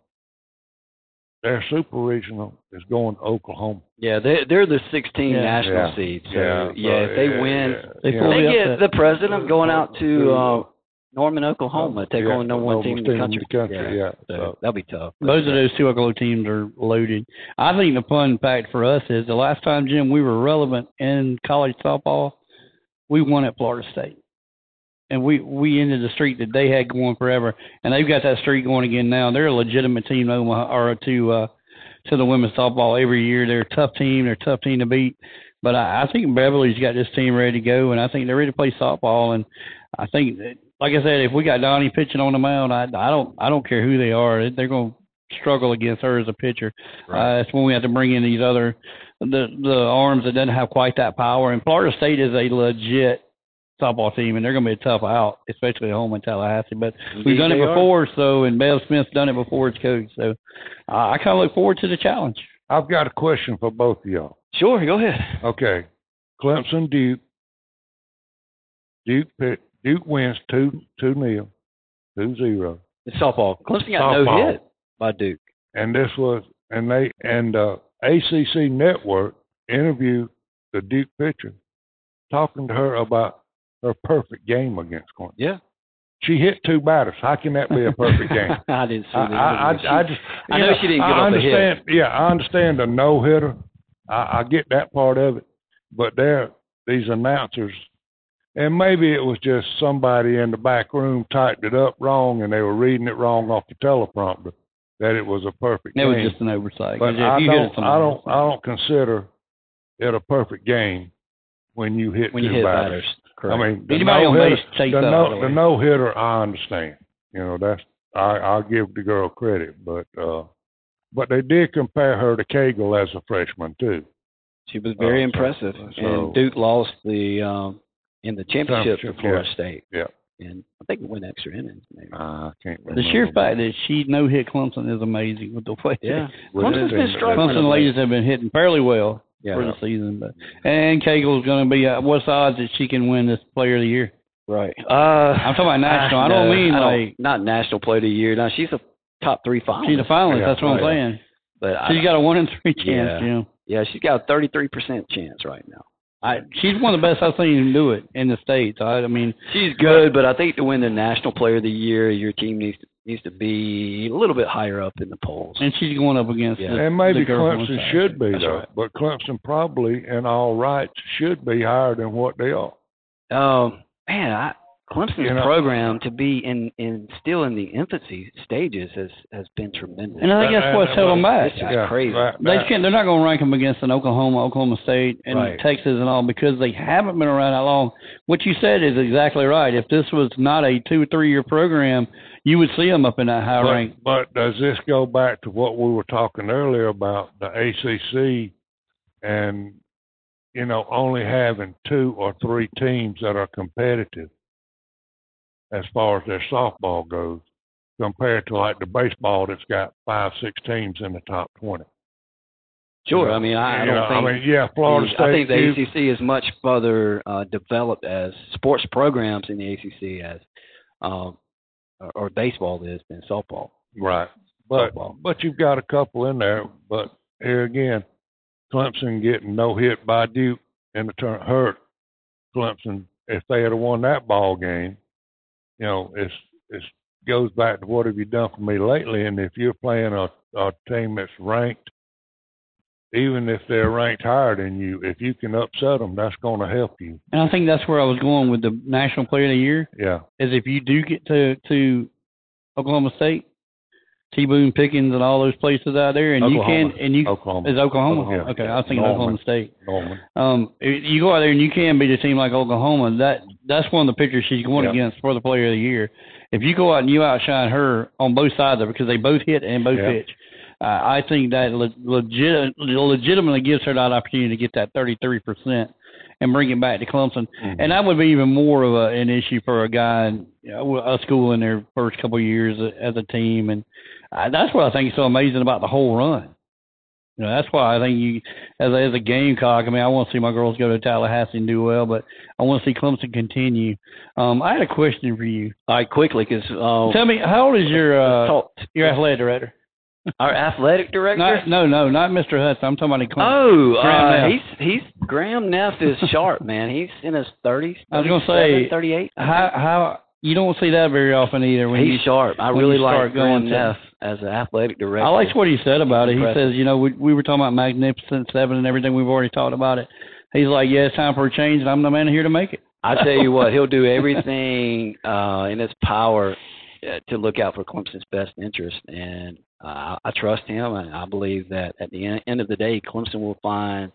their super regional is going to Oklahoma. yeah, they they're the 16 Yeah. national Yeah. seed. So Yeah, yeah, so, if they yeah, win, yeah, They you fully they upset. get the president going out to uh, Norman, Oklahoma, take Yeah, on the number one team in the country. country, yeah. So So, that'll be tough. Both of those two Oklahoma teams are loaded. I think the fun fact for us is the last time, Jim, we were relevant in college softball, we won at Florida State. And we we ended the streak that they had going forever, and they've got that streak going again now. They're a legitimate team, Omaha, or to uh, to the women's softball every year. They're a tough team. They're a tough team to beat. But I, I think Beverly's got this team ready to go, and I think they're ready to play softball. And I think, that, like I said, if we got Donnie pitching on the mound, I, I don't I don't care who they are. They're going to struggle against her as a pitcher. Uh, that's when we have to bring in these other the the arms that doesn't have quite that power. And Florida State is a legit softball team, and they're going to be a tough out, especially at home in Tallahassee. But we've done it They are. before, so and Bev Smith's done it before as coach. So uh, I kind of look forward to the challenge. I've got a question for both of y'all. Sure, go ahead. Okay, Clemson Duke. Duke pick, Duke wins two two nil, two zero, It's softball. Clemson got no hit by Duke. and this was and they and uh, ACC Network interviewed the Duke pitcher, talking to her about her perfect game against Clemson. Yeah. She hit two batters. How can that be a perfect game? I didn't see that. I, I, I just, I you know she didn't give I up a hit. understand, Yeah, I understand the no hitter. I, I get that part of it, but there, these announcers, and maybe it was just somebody in the back room typed it up wrong, and they were reading it wrong off the teleprompter that it was a perfect It game. It was just an oversight. but if I don't, I don't, I don't consider it a perfect game when you hit when two you hit batters. batters. I mean, the Anybody no on hitter, the no, the the no hitter, I understand. You know, that's I I'll give the girl credit, but uh, but they did compare her to Cagle as a freshman too. She was very Uh, impressive, so- and Duke lost the um, in the championship to Championship, Florida yeah. State. Yeah. and I think it went extra innings. Maybe. I can't The sheer fact that she no hit Clemson is amazing with the way Yeah, Well, Clemson's it been is- struggling. Clemson of late. ladies have been hitting fairly well Yeah, for the season, but and Cagle's going to be. Uh, what's the odds that she can win this Player of the Year? right. Uh, I'm talking about national. I don't no, mean I don't- like not national player of the year. Now she's a top three finalist. she's a finalist. Yeah, that's what I'm saying. but I, She's got a one in three chance. Yeah. You know, yeah, she's got a thirty three percent chance right now. I she's one of the best I've seen do it in the states. I, I mean, She's good, but I think to win the national player of the year, your team needs to, needs to be a little bit higher up in the polls. and she's going up against. Yeah. the- And maybe the girl from Clemson should be That's though, right. but Clemson probably, in all rights, should be higher than what they are. Um, man, I, Clemson's You know- program to be in in still in the infancy stages has has been tremendous. And I think that's what's held them back. It's just crazy. right, they can't. They're not going to rank them against an Oklahoma, Oklahoma State, and Right. Texas and all because they haven't been around that long. What you said is exactly right. If this was not a two or three year program, you would see them up in that high but, rank. but does this go back to what we were talking earlier about the ACC and you know only having two or three teams that are competitive as far as their softball goes, compared to like the baseball that's got five six teams in the top twenty. Sure, I mean I, I don't know, think. I mean, yeah, Florida State. I think the you- ACC is much further uh, developed as sports programs in the ACC as, um, or, or baseball is than softball. Right. But Softball. but you've got a couple in there. But here again, Clemson getting no hit by Duke in the turn hurt Clemson. If they had won that ball game, you know, it's it's goes back to what have you done for me lately? And if you're playing a, a team that's ranked, even if they're ranked higher than you, if you can upset them, that's going to help you. And I think that's where I was going with the National Player of the Year. Yeah. Is if you do get to to Oklahoma State, T. Boone Pickens, and all those places out there, and Oklahoma. you can and you Oklahoma. is Oklahoma. Oklahoma. Okay, I was thinking Norman. Oklahoma State. Norman. Um, you go out there and you can beat a team like Oklahoma. That that's one of the pictures she's going Yeah. against for the Player of the Year. If you go out and you outshine her on both sides of it because they both hit and both Yeah. pitch, uh, I think that le- legit legitimately gives her that opportunity to get that 33 percent and bring it back to Clemson. Mhm. And that would be even more of a, an issue for a guy, in, you know, a school in their first couple of years as a team. And uh, that's what I think is so amazing about the whole run. You know, that's why I think you, as a, as a Gamecock, I mean, I want to see my girls go to Tallahassee and do well, but I want to see Clemson continue. Um, I had a question for you. All right, quickly, because uh, Tell me, how old is your uh, your athletic director? our athletic director. Not, no, no, not Mr. Hudson. I'm talking about Clemson. Oh, Graham uh, Neff. he's he's Graham Neff is sharp, man. He's in his thirties. I was gonna say, 38. How how you don't see that very often either. When he's you, sharp. I really like Graham going to- Neff as an athletic director. I liked what he said about it. He says, you know, we we were talking about Magnificent Seven and everything. We've already talked about it. He's like, yeah, it's time for a change, and I'm the man here to make it. I tell you what, he'll do everything uh, in his power uh, to look out for Clemson's best interest, and uh, I trust him. And I believe that at the en- end of the day, Clemson will find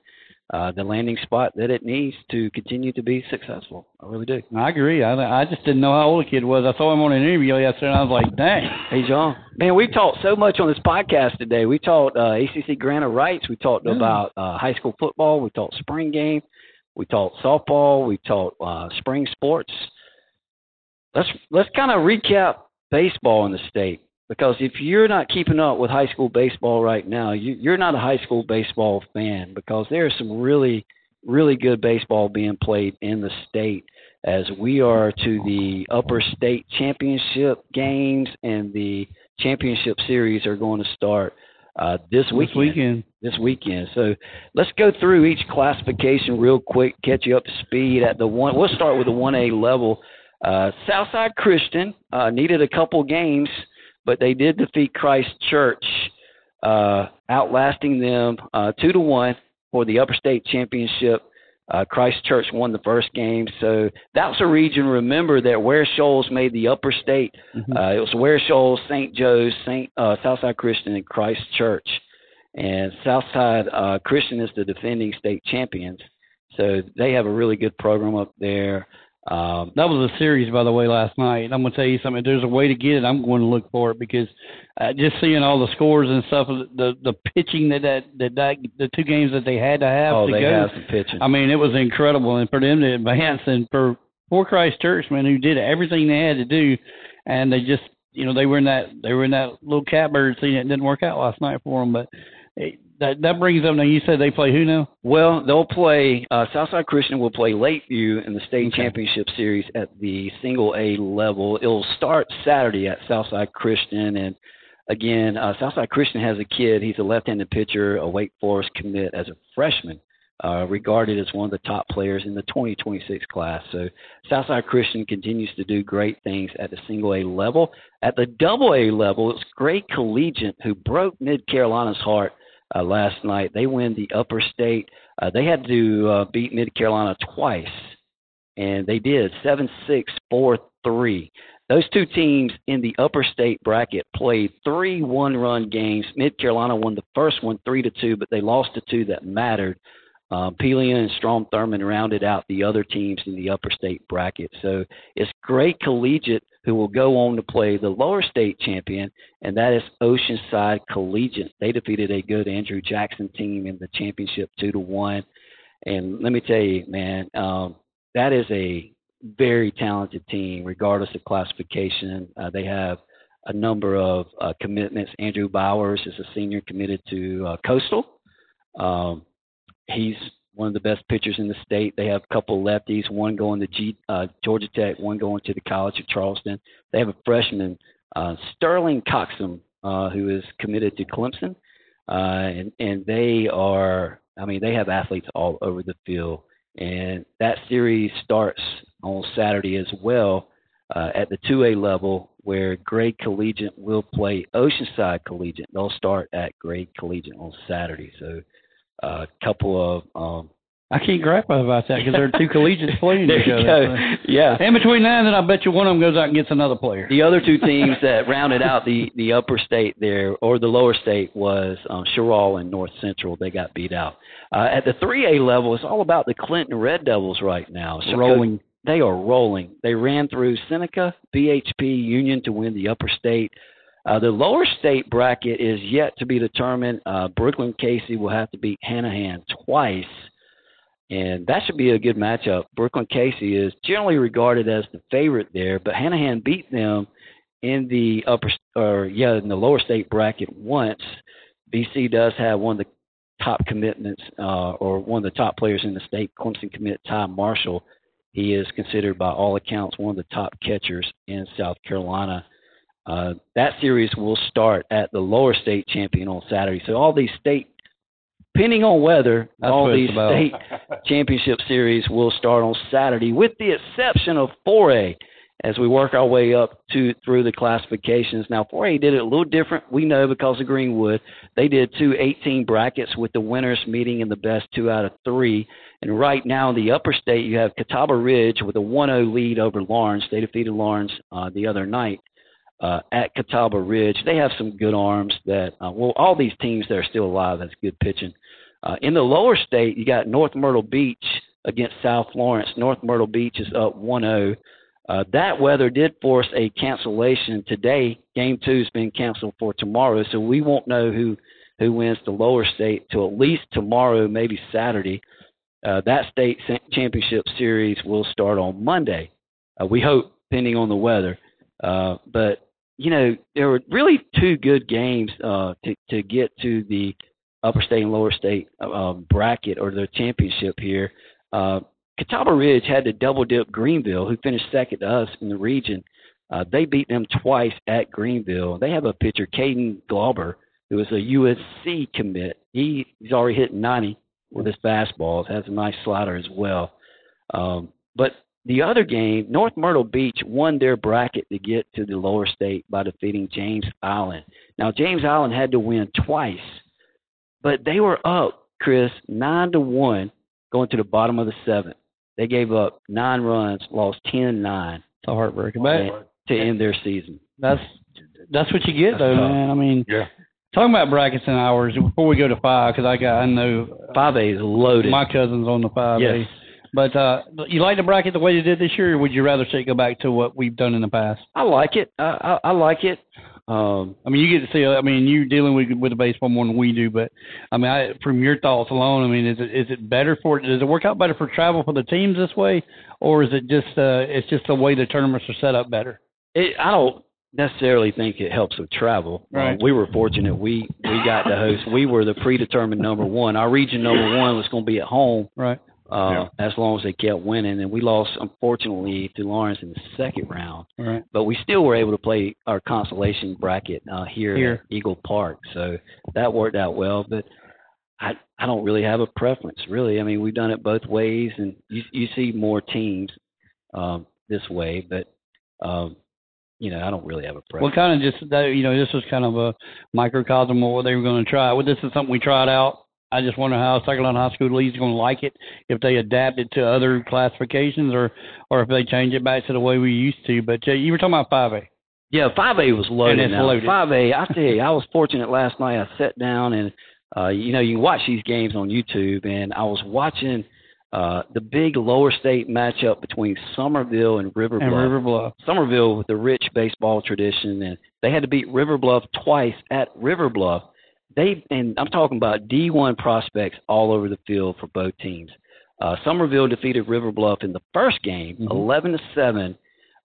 uh, the landing spot that it needs to continue to be successful. I really do. I agree. I I just didn't know how old the kid was. I saw him on an interview yesterday, and I was like, dang. He's young. Man, we talked so much on this podcast today. We talked uh, ACC grant of rights. We talked about uh, high school football. We talked spring game. We talked softball. We talked uh, spring sports. Let's let's kind of recap baseball in the state because if you're not keeping up with high school baseball right now, you, you're not a high school baseball fan because there's some really really good baseball being played in the state as we are to the upper state championship games and the championship series are going to start uh, this weekend. This weekend. This weekend. So let's go through each classification real quick, catch you up to speed at the one. We'll start with the one A level. Uh, Southside Christian uh, needed a couple games, but they did defeat Christ Church, uh, outlasting them uh, two to one for the upper state championship. Uh, Christ Church won the first game, so that's a region. Remember that Ware Shoals made the upper state. Mhm. Uh, it was Ware Shoals, St. Joe's, St. Uh, Southside Christian, and Christ Church. And Southside uh, Christian is the defending state champions, so they have a really good program up there. Um, That was a series, by the way, last night. I'm gonna tell you something. If there's a way to get it, I'm going to look for it because uh, just seeing all the scores and stuff, the the pitching that that that, that the two games that they had to have oh, to they go. have some pitching. I mean, it was incredible, and for them to advance, and for for Christ Churchman, who did everything they had to do, and they just, you know, they were in that they were in that little catbird scene. It didn't work out last night for them, but it, that that brings up. Now you said they play who now? Well, they'll play. Uh, Southside Christian will play Lakeview in the state Okay. championship series at the single A level. It'll start Saturday at Southside Christian, and again, uh, Southside Christian has a kid. He's a left-handed pitcher, a Wake Forest commit as a freshman, uh, regarded as one of the top players in the 2026 class. So Southside Christian continues to do great things at the single A level. At the double A level, it's Gray Collegiate who broke Mid Carolina's heart uh, last night. They win the upper state. Uh, they had to uh, beat Mid Carolina twice, and they did seven six four three. Those two teams in the upper state bracket played three one-run games. Mid Carolina won the first one three to two, but they lost the two that mattered. Um, Pelion and Strom Thurmond rounded out the other teams in the upper state bracket. So it's Gray Collegiate who will go on to play the lower state champion, and that is Oceanside Collegiate. They defeated a good Andrew Jackson team in the championship two to one. And let me tell you, man, um, that is a very talented team, regardless of classification. Uh, they have a number of uh, commitments. Andrew Bowers is a senior committed to uh, Coastal. Um, he's one of the best pitchers in the state. They have a couple lefties, one going to G, uh, Georgia Tech, one going to the College of Charleston. They have a freshman, uh, Sterling Coxum, uh, who is committed to Clemson, uh, and and they are, I mean, they have athletes all over the field. And that series starts on Saturday as well uh, at the 2A level, where Gray Collegiate will play Oceanside Collegiate. They'll start at Gray Collegiate on Saturday. So a couple of um, I can't grasp about that because there are two collegiates playing there each you other. go. Yeah. In between now and then I bet you one of them goes out and gets another player. The other two teams that rounded out the the upper state there, or the lower state, was um, Sherall and North Central. They got beat out. Uh, at the 3A level, it's all about the Clinton Red Devils right now. So Rolling. They are rolling. They ran through Seneca, BHP, Union to win the upper state. Uh, the lower state bracket is yet to be determined. Uh, Brookland-Cayce will have to beat Hanahan twice, and that should be a good matchup. Brookland-Cayce is generally regarded as the favorite there, but Hanahan beat them in the upper or yeah in the lower state bracket once. BC does have one of the top commitments uh, or one of the top players in the state. Clemson commit Ty Marshall. He is considered by all accounts one of the top catchers in South Carolina. Uh, that series will start at the lower state champion on Saturday. So all these state, depending on weather, That's all these state championship series will start on Saturday, with the exception of 4A. As we work our way up to through the classifications. Now, 4A did it a little different. We know because of Greenwood. They did two 18 brackets with the winners meeting in the best two out of three. And right now in the upper state, you have Catawba Ridge with a 1-0 lead over Laurens. They defeated Laurens uh, the other night uh, at Catawba Ridge. They have some good arms that, uh, well, all these teams that are still alive, that's good pitching. Uh, in the lower state, you got North Myrtle Beach against South Florence. North Myrtle Beach is up 1-0. Uh, that weather did force a cancellation today. Game two has been canceled for tomorrow, so we won't know who who wins the lower state till at least tomorrow, maybe Saturday. Uh, that state championship series will start on Monday. Uh, we hope, depending on the weather. Uh, but you know, there were really two good games uh, to to get to the upper state and lower state um, bracket or the championship here. Uh, Catawba Ridge had to double dip Greenville, who finished second to us in the region. Uh, they beat them twice at Greenville. They have a pitcher, Caden Glauber, who is a USC commit. He, he's already hit 90 with his fastballs, has a nice slider as well. Um, but the other game, North Myrtle Beach won their bracket to get to the lower state by defeating James Island. Now, James Island had to win twice, but they were up, Chris, 9 to 1 going to the bottom of the seventh. They gave up nine runs, lost 10 9 It's a heartbreaker. But to end their season. that's that's what you get, though, tough. man. I mean, Yeah. talking about brackets and hours before we go to five, because I got I know 5A is loaded. my cousin's on the five Yes. But uh, you like the bracket the way you did this year, or would you rather see it go back to what we've done in the past? I like it. I, I, I like it. Um, I mean, you get to see. I mean, you're dealing with with the baseball more than we do, but I mean, I, from your thoughts alone, I mean, is it is it better for does it work out better for travel for the teams this way, or is it just uh, it's just the way the tournaments are set up better? it, I don't necessarily think it helps with travel. Right. Uh, we were fortunate. We we got to host. We were the predetermined number one. Our region number one was going to be at home. Right. Uh, as long as they kept winning, and we lost unfortunately to Laurens in the second round. Right. But we still were able to play our consolation bracket uh, here, Here. at Eagle Park, so that worked out well. But I I don't really have a preference, really. I mean, we've done it both ways, and you you see more teams um, this way, but um, you know, I don't really have a preference. Well, kind of just that, you know, this was kind of a microcosm of what they were going to try. Well, this is something we tried out. I just wonder how Carolina High School League's going to like it if they adapt it to other classifications or or if they change it back to the way we used to. But uh, you were talking about five A. Yeah, five A was loaded. And it's now. loaded. Five A, I tell you, I was fortunate last night. I sat down and uh, you know you can watch these games on YouTube, and I was watching uh, the big lower state matchup between Summerville and River Bluff. And. River Bluff. Summerville with a rich baseball tradition, and they had to beat River Bluff twice at River Bluff. They and I'm talking about D1 prospects all over the field for both teams. Uh, Summerville defeated River Bluff in the first game, Mhm. 11 to seven.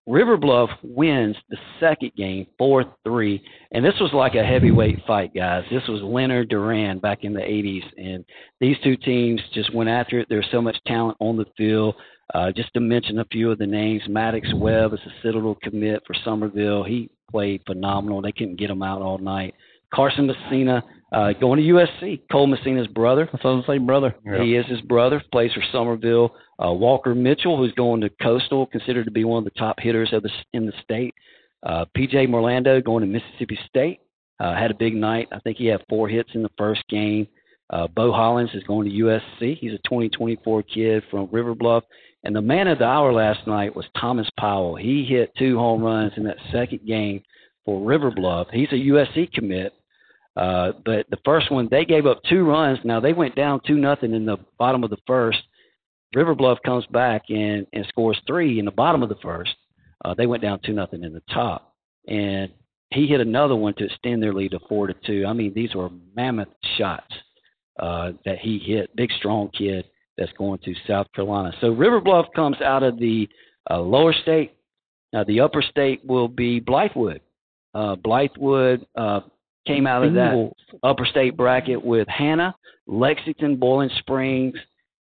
River Bluff wins the second game, four three, and this was like a heavyweight fight, guys. This was Leonard Duran back in the 80s, and these two teams just went after it. There's so much talent on the field. Uh, just to mention a few of the names, Maddox Webb is a Citadel commit for Summerville. He played phenomenal. They couldn't get him out all night. Carson Messina uh, going to USC. Cole Messina's brother. That's what I was saying, brother. Yeah. He is his brother. Plays for Summerville. Uh, Walker Mitchell, who's going to Coastal, considered to be one of the top hitters of the in the state. Uh, PJ Morlando going to Mississippi State. Uh, had a big night. I think he had four hits in the first game. Uh, Bo Hollins is going to USC. He's a 2024 kid from River Bluff. And the man of the hour last night was Thomas Powell. He hit two home runs in that second game for River Bluff. He's a USC commit. Uh, but the first one, they gave up two runs. Now they went down two nothing in the bottom of the first. River Bluff comes back and, and scores three in the bottom of the first. Uh, they went down two nothing in the top, and he hit another one to extend their lead to four to two. I mean, these were mammoth shots uh, that he hit. Big, strong kid that's going to South Carolina. So River Bluff comes out of the uh, lower state. Uh, the upper state will be Blythewood. Uh, Blythewood uh, came out of that upper state bracket with Hanna, Lexington, Boiling Springs,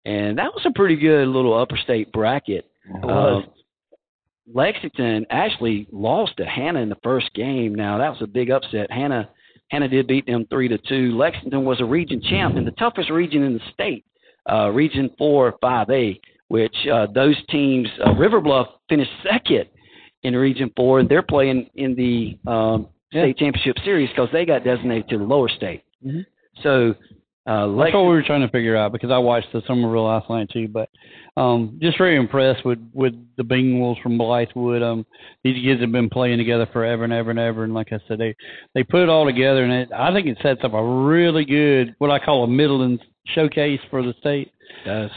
and that was a pretty good little upper state bracket. Uh, Lexington actually lost to Hanna in the first game. Now that was a big upset. Hanna Hanna did beat them three to two. Lexington was a region champ in the toughest region in the state, uh, Region Four Five A, which uh, those teams uh, River Bluff finished second in Region Four. and They're playing in the um, Yeah. state championship series because they got designated to the lower state. Mhm. So uh, That's what we were trying to figure out because I watched the Summerville night too. But um, just very impressed with with the Bengals from Blythewood. Um, these kids have been playing together forever and ever and ever. And like I said, they they put it all together, and it, I think it sets up a really good what I call a Midland showcase for the state. does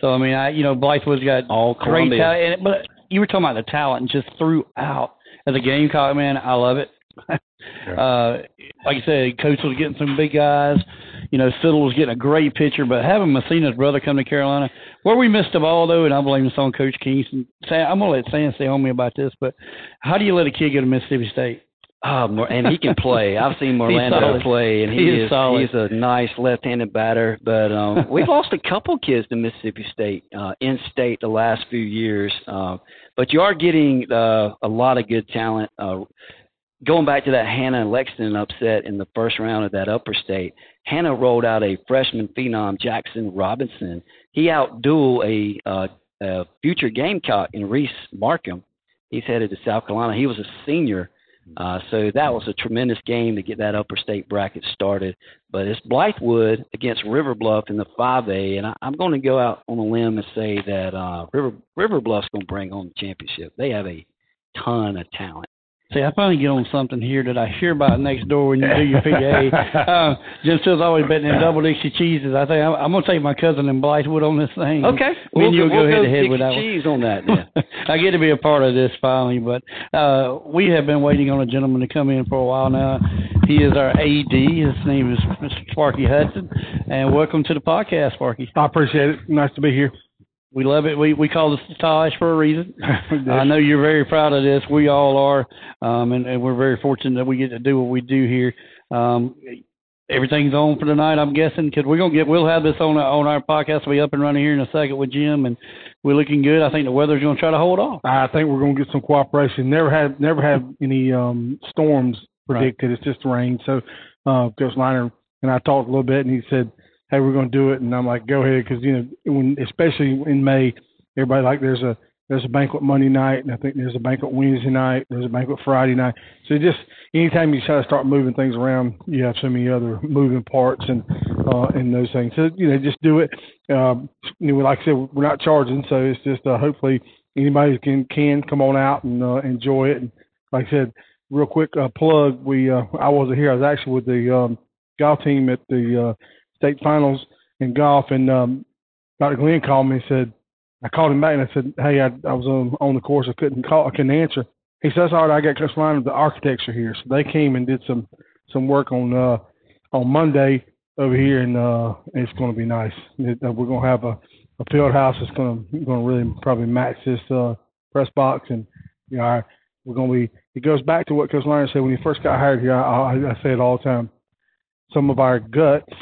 So I mean, I you know Blythewood's got all great Columbia. talent, and but you were talking about the talent just throughout. As a Gamecock man, I love it. uh, like I said, Coach was getting some big guys. You know, Citadel was getting a great pitcher, but having Messina's brother come to Carolina, where we missed the ball though, and I blame this on Coach Kingston. Sam, I'm gonna let Sam stay on me about this, but how do you let a kid go to Mississippi State? Oh, and he can play. I've seen Orlando play, and he, He is is, solid. he's a nice left-handed batter. But um, we've lost a couple kids to Mississippi State uh, in state the last few years. Um, but you are getting uh, a lot of good talent. Uh, going back to that Hanna and Lexington upset in the first round of that upper state, Hanna rolled out a freshman phenom, Jackson Robinson. He outdueled a, uh, a future Gamecock in Reese Markham. He's headed to South Carolina. He was a senior. Uh, so that was a tremendous game to get that upper state bracket started. But it's Blythewood against River Bluff in the 5A, and I, I'm going to go out on a limb and say that uh, River River Bluff's going to bring home the championship. They have a ton of talent. See, I finally get on something here that I hear about next door when you do your PGA. uh, Jim Steele's always betting in double Dixie cheeses. I think I'm, I'm going to take my cousin in Blythewood on this thing. Okay, Me we'll, and you'll we'll go head to head with that cheese on that. Then. I get to be a part of this finally, but uh, we have been waiting on a gentleman to come in for a while now. He is our AD. His name is Mr. Sparky Hudson, and welcome to the podcast, Sparky. I appreciate it. Nice to be here. We love it. We we call this Taj for a reason. I know you're very proud of this. We all are, um, and, and we're very fortunate that we get to do what we do here. Um, everything's on for tonight, I'm guessing, because we're gonna get. We'll have this on on our podcast. We'll be up and running here in a second with Jim, and we're looking good. I think the weather's gonna try to hold off. I think we're going to get some cooperation. Never had never had any um, storms predicted. It's just rain. So, uh, Coach Liner and I talked a little bit, and he said, "Hey, we're going to do it." And I'm like, "Go ahead," because you know, when especially in May, everybody like there's a there's a banquet Monday night, and I think there's a banquet Wednesday night. There's a banquet Friday night. So just anytime you try to start moving things around, you have so many other moving parts and uh, and those things. So you know, just do it. Um, you know, like I said, we're not charging, so it's just uh, hopefully anybody can can come on out and uh, enjoy it. And like I said, real quick uh, plug. We uh, I wasn't here. I was actually with the um, golf team at the uh, state finals in golf, and um, Dr. Glenn called me and said I called him back and I said, "Hey, I, I was on, on the course. I couldn't call. I couldn't answer." He says, "All right, I got Coach Line of the architecture here." So they came and did some some work on uh, on Monday over here, and uh, it's going to be nice. It, uh, we're going to have a, a field house that's going to going to really probably match this uh, press box, and you know, our, we're going to be. It goes back to what Coach Line said when he first got hired here. I, I, I say it all the time. Some of our guts,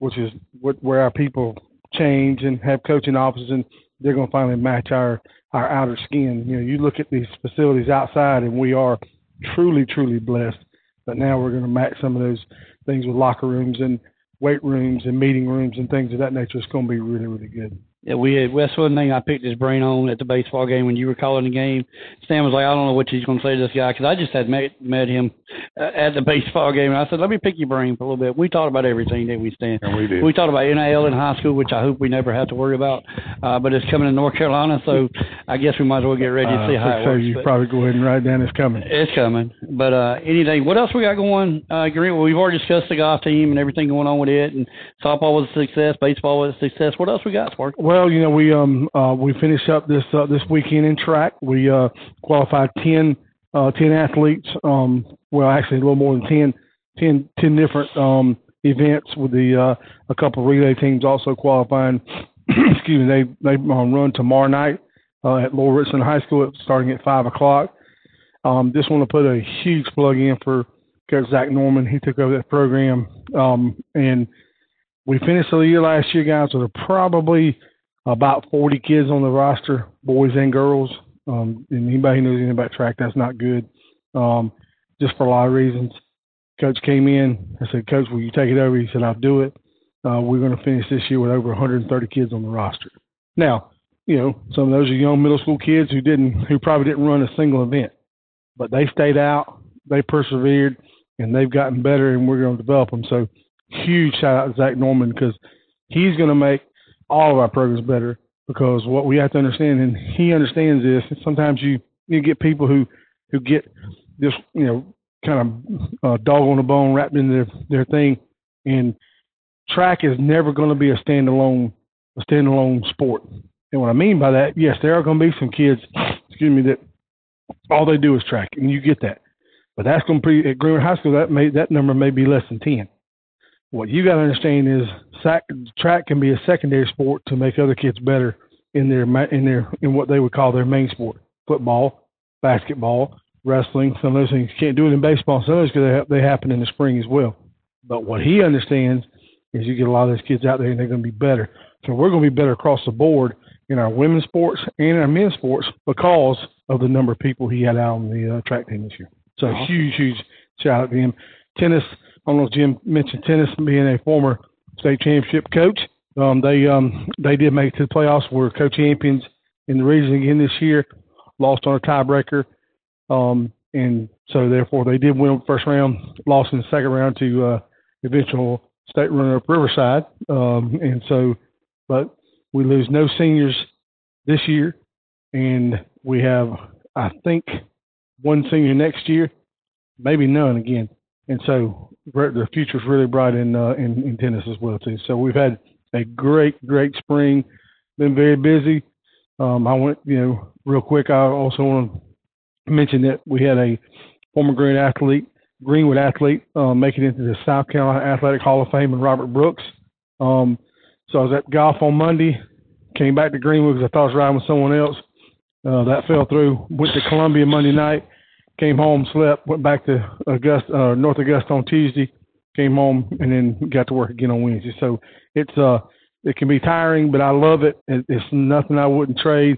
which is what, where our people change and have coaching offices and they're going to finally match our our outer skin. You know, you look at these facilities outside, and we are truly, truly blessed. But now we're going to match some of those things with locker rooms and weight rooms and meeting rooms and things of that nature. It's going to be really, really good. Yeah, we had, that's one thing I picked his brain on at the baseball game when you were calling the game. Stan was like, I don't know what he's going to say to this guy because I just had met met him at the baseball game, and I said, let me pick your brain for a little bit. We talked about everything that we stand. And we did. We talked about NIL in high school, which I hope we never have to worry about. Uh, but it's coming to North Carolina, so I guess we might as well get ready to see Uh, how it so works. you but- probably go ahead and write down it's coming. it's coming. But uh anything what else we got going, uh Green? Well, we've already discussed the golf team and everything going on with it and softball was a success, baseball was a success. What else we got, Spark? Well, you know, we um uh we finished up this uh, this weekend in track. We uh qualified 10 uh 10 athletes um well actually a little more than 10 10, 10 different um events with the uh a couple relay teams also qualifying. Excuse me, they they um, run tomorrow night uh at Lower Richland High School starting at five o'clock. Um just want to put a huge plug in for Coach Zach Norman. He took over that program. Um and we finished the year last year, guys, with probably about 40 kids on the roster, boys and girls. Um, and anybody who knows anything about track, that's not good, um, just for a lot of reasons. Coach came in. I said, Coach, will you take it over? He said, I'll do it. Uh, we're going to finish this year with over 130 kids on the roster. Now, you know, some of those are young middle school kids who didn't, who probably didn't run a single event, but they stayed out, they persevered, and they've gotten better, and we're going to develop them. So, huge shout out to Zach Norman because he's going to make all of our programs better. Because what we have to understand, and he understands this, sometimes you you get people who who get this you know kind of uh, dog on the bone wrapped in their their thing, and track is never going to be a standalone a standalone sport. And what I mean by that, yes, there are going to be some kids, excuse me, that all they do is track, and you get that. But that's going to be at Greenwood High School. That may that number may be less than ten. What you got to understand is sac, track can be a secondary sport to make other kids better in their in their in what they would call their main sport: football, basketball, wrestling. Some of those things you can't do it in baseball. Some of those because they, they happen in the spring as well. But what he understands is you get a lot of those kids out there and they're going to be better. So we're going to be better across the board in our women's sports and our men's sports because of the number of people he had out on the uh, track team this year. So Awesome. huge, huge shout out to him. Tennis, I don't know if Jim mentioned tennis being a former state championship coach. Um, they um, they did make it to the playoffs. Were co-champions in the region again this year. Lost on a tiebreaker, um, and so therefore they did win first round. Lost in the second round to uh, eventual state runner-up Riverside, um, and so but we lose no seniors this year, and we have I think one senior next year, maybe none again. And so the future's really bright in, uh, in in tennis as well too. So we've had a great great spring, been very busy. Um, I went you know real quick. I also want to mention that we had a former Green athlete, Greenwood athlete, um, make it into the South Carolina Athletic Hall of Fame, and Robert Brooks. Um, so I was at golf on Monday, came back to Greenwood because I thought I was riding with someone else. Uh, that fell through. Went to Columbia Monday night came home, slept, went back to Augusta, uh, North Augusta on Tuesday, came home, and then got to work again on Wednesday. So it's uh, it can be tiring, but I love it it's nothing I wouldn't trade.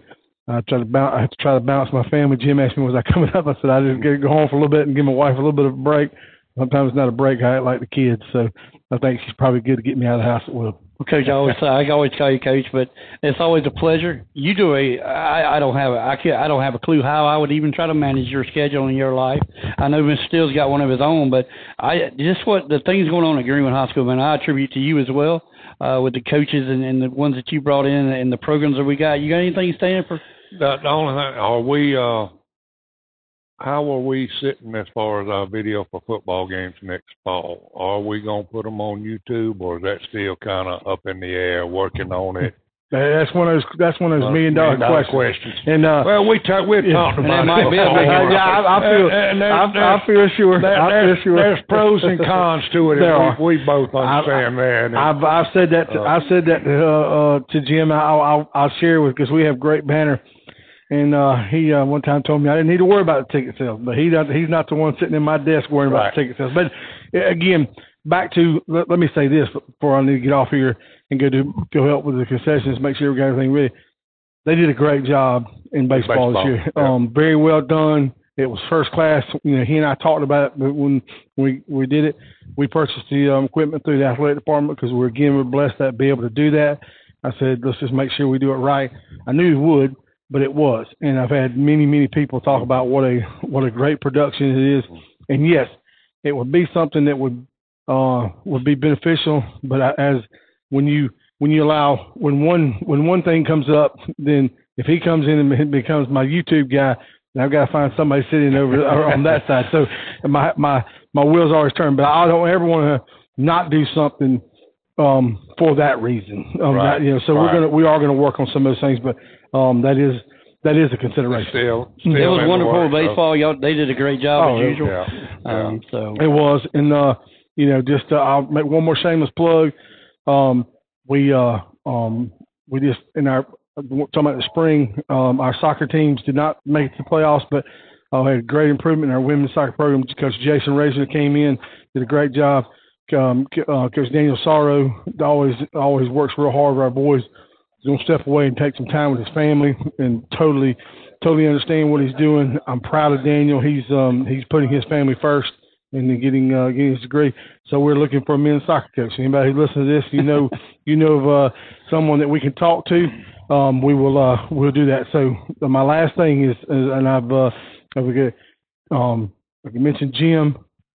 I try to bounce. I have to try to balance my family. Jim asked me, "Was I coming up?" I said, "I just got to go home for a little bit and give my wife a little bit of a break." Sometimes it's not a break. I like the kids, so I think she's probably good to get me out of the house at will. Coach, I always say I always tell you, Coach, but it's always a pleasure. You do a I, I don't have a I can't I don't have a clue how I would even try to manage your schedule in your life. I know Mr. Steele's got one of his own, but I just what the things going on at Greenwood High School, man, I attribute to you as well. Uh, with the coaches and, and the ones that you brought in and the programs that we got. You got anything staying for? The, the only thing are we uh how are we sitting as far as our video for football games next fall? Are we to put them on YouTube, or is that still kind of up in the air, working on it? That's one of those. That's one of those million dollar, questions. questions. And uh, well, we talk, we've yeah, talked about it. Might be, yeah, I, I feel. And, and I, I feel sure. There, I feel sure. There's pros and cons to it. there are. We, we both understand I, that. I've I've said that. To, uh, I've said that to, uh, uh, to Jim. I'll, I'll I'll share with because we have great banner and uh, he uh, one time told me I didn't need to worry about the ticket sales, but he does, he's not the one sitting in my desk worrying right. about the ticket sales. But again, back to let, let, me say this before I need to get off here and go to go help with the concessions, make sure we got everything ready. They did a great job in baseball, baseball. this year. Yeah. Um, very well done. It was first class. You know, he and I talked about it, but when we we did it, we purchased the um, equipment through the athletic department because we're again we're blessed to be able to do that. I said, let's just make sure we do it right. I knew he would but it was. And I've had many, many people talk about what a what a great production it is. And yes, it would be something that would uh, would be beneficial. But as when you when you allow when one when one thing comes up, then if he comes in and becomes my YouTube guy, then I've got to find somebody sitting over on that side. So my my my wheels always turn. But I don't ever want to not do something um, for that reason. Um, right. that, you know, so right. we're gonna we are gonna work on some of those things, but um, that is that is a consideration. Still, still it was wonderful baseball. Y'all, they did a great job oh, as usual. Yeah, yeah. Um, so it was, and uh, you know, just uh, I'll make one more shameless plug. Um, we uh, um, we just in our talking about the spring, um, our soccer teams did not make it to the playoffs, but uh, had great improvement in our women's soccer program. Coach Jason Razor came in, did a great job. Um, uh, Coach Daniel Sorrow always always works real hard with our boys he's gonna step away and take some time with his family and totally totally understand what he's doing. I'm proud of Daniel. He's um he's putting his family first and then getting uh, getting his degree. So we're looking for a men's soccer coach. Anybody who listens to this, you know you know of uh, someone that we can talk to. Um, we will uh, we'll do that. So uh, my last thing is, is and I've uh, I've got um like you mentioned Jim,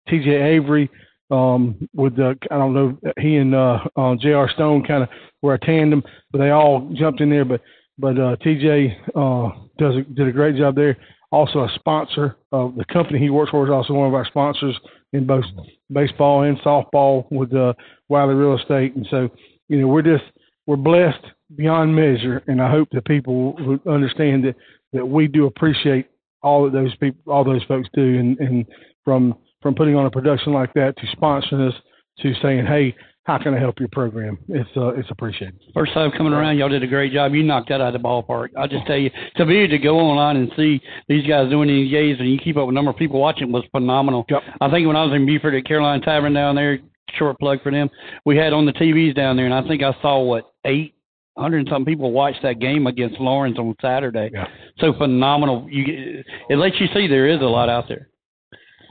T.J. Avery. Um, with the I don't know he and uh, uh, J.R. Stone kind of were a tandem, but they all jumped in there. But but uh, TJ uh, does a, did a great job there. Also a sponsor of the company he works for is also one of our sponsors in both baseball and softball with uh, Wiley Real Estate. And so you know we're just we're blessed beyond measure, and I hope that people understand that that we do appreciate all that those people all those folks do, and, and from from putting on a production like that to sponsoring us to saying, hey, how can I help your program? It's uh, it's appreciated. First time coming around, y'all did a great job. You knocked that out of the ballpark. I'll just tell you, to be to go online and see these guys doing these games and you keep up with the number of people watching was phenomenal. Yep. I think when I was in Beaufort at Caroline Tavern down there, short plug for them, we had on the TVs down there, and I think I saw what eight hundred and some people watched that game against Laurens on Saturday. Yeah. So phenomenal. You it lets you see there is a lot out there.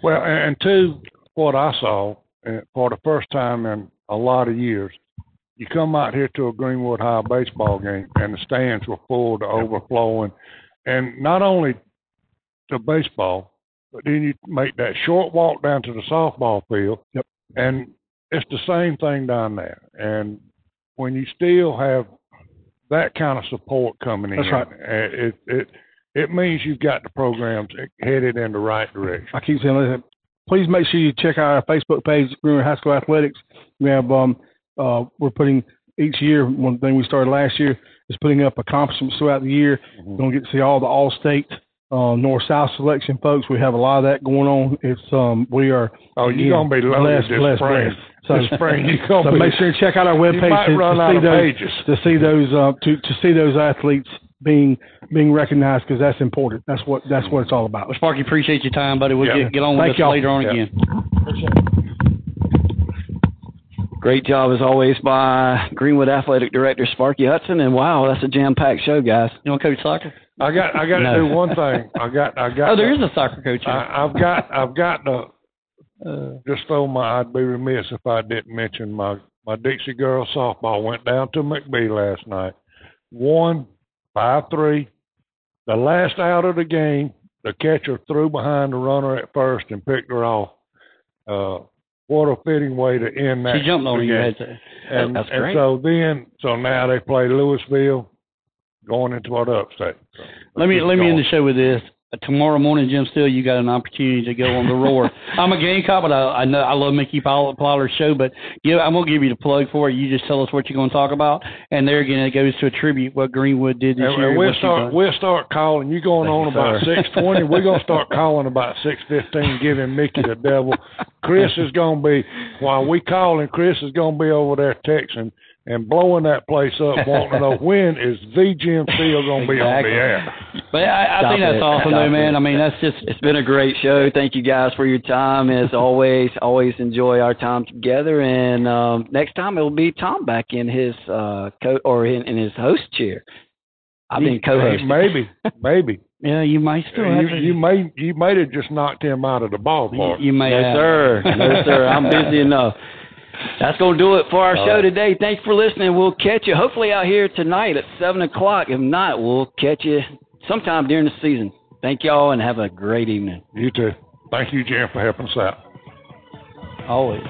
Well, and two, what I saw uh, for the first time in a lot of years. You come out here to a Greenwood High baseball game, and the stands were full to overflowing, and not only to baseball, but then you make that short walk down to the softball field, yep. and it's the same thing down there. And when you still have that kind of support coming That's in, right. Uh, it it it means you've got the programs headed in the right direction. I keep saying, listen, please make sure you check out our Facebook page, Greenwood High School Athletics. We have um uh we're putting each year one thing we started last year is putting up accomplishments throughout the year. Mm-hmm. We're gonna get to see all the all state uh, north south selection folks. We have a lot of that going on. It's um we are Oh, you're gonna be loaded this blessed, spring. blessed. So- this spring you're gonna so be. make sure you check out our webpage you might to, to see those to see those uh, to to see those athletes being being recognized because that's important. That's what that's what it's all about. Well, Sparky, appreciate your time, buddy. We'll Yeah. get, get on with Thank this y'all. later on Yeah. again. Great job as always by Greenwood Athletic Director Sparky Hudson. And wow, that's a jam-packed show, guys. You want to coach soccer? I got I got to No. do one thing. I got I got. Oh, there to- is a soccer coach here. I, I've got I've got to Uh, just throw my. I'd be remiss if I didn't mention my my Dixie girls softball went down to McBee last night. Won five three. The last out of the game, the catcher threw behind the runner at first and picked her off. Uh, what a fitting way to end that. she jumped on you. And, That's and so then, so now they play Louisville, going into what upstate. So Let me let me end the show with this. Uh, Tomorrow morning, Jim Steele, you got an opportunity to go on the roar. I'm a Gamecock, but I, I know I love Mickey Pollard, Pollard's show. But yeah, I'm gonna give you the plug for it. You just tell us what you're gonna talk about, and there again, it goes to attribute what Greenwood did this And, year. and we'll start. We'll start calling. You going on you, about six twenty? We're gonna start calling about six fifteen, giving Mickey the devil. Chris is gonna be while we calling. Chris is gonna be over there texting and blowing that place up, wanting to know when is the Jim Steele gonna be on the air. But I, I Stop think that's it. awesome, Stop though, man. it. I mean, that's just It's been a great show. Thank you guys for your time. As always, always enjoy our time together. And um, next time it'll be Tom back in his uh, co- or in, in his host chair. I've been co-hosting. Maybe, maybe yeah. You might still have you, to. you may you may have just knocked him out of the ballpark. you, you may No, have. sir. No, sir. I'm busy enough. That's going to do it for our All show right. today. Thanks for listening. We'll catch you hopefully out here tonight at 7 o'clock. If not, we'll catch you sometime during the season. Thank y'all and have a great evening. You too. Thank you, Jim, for helping us out. Always.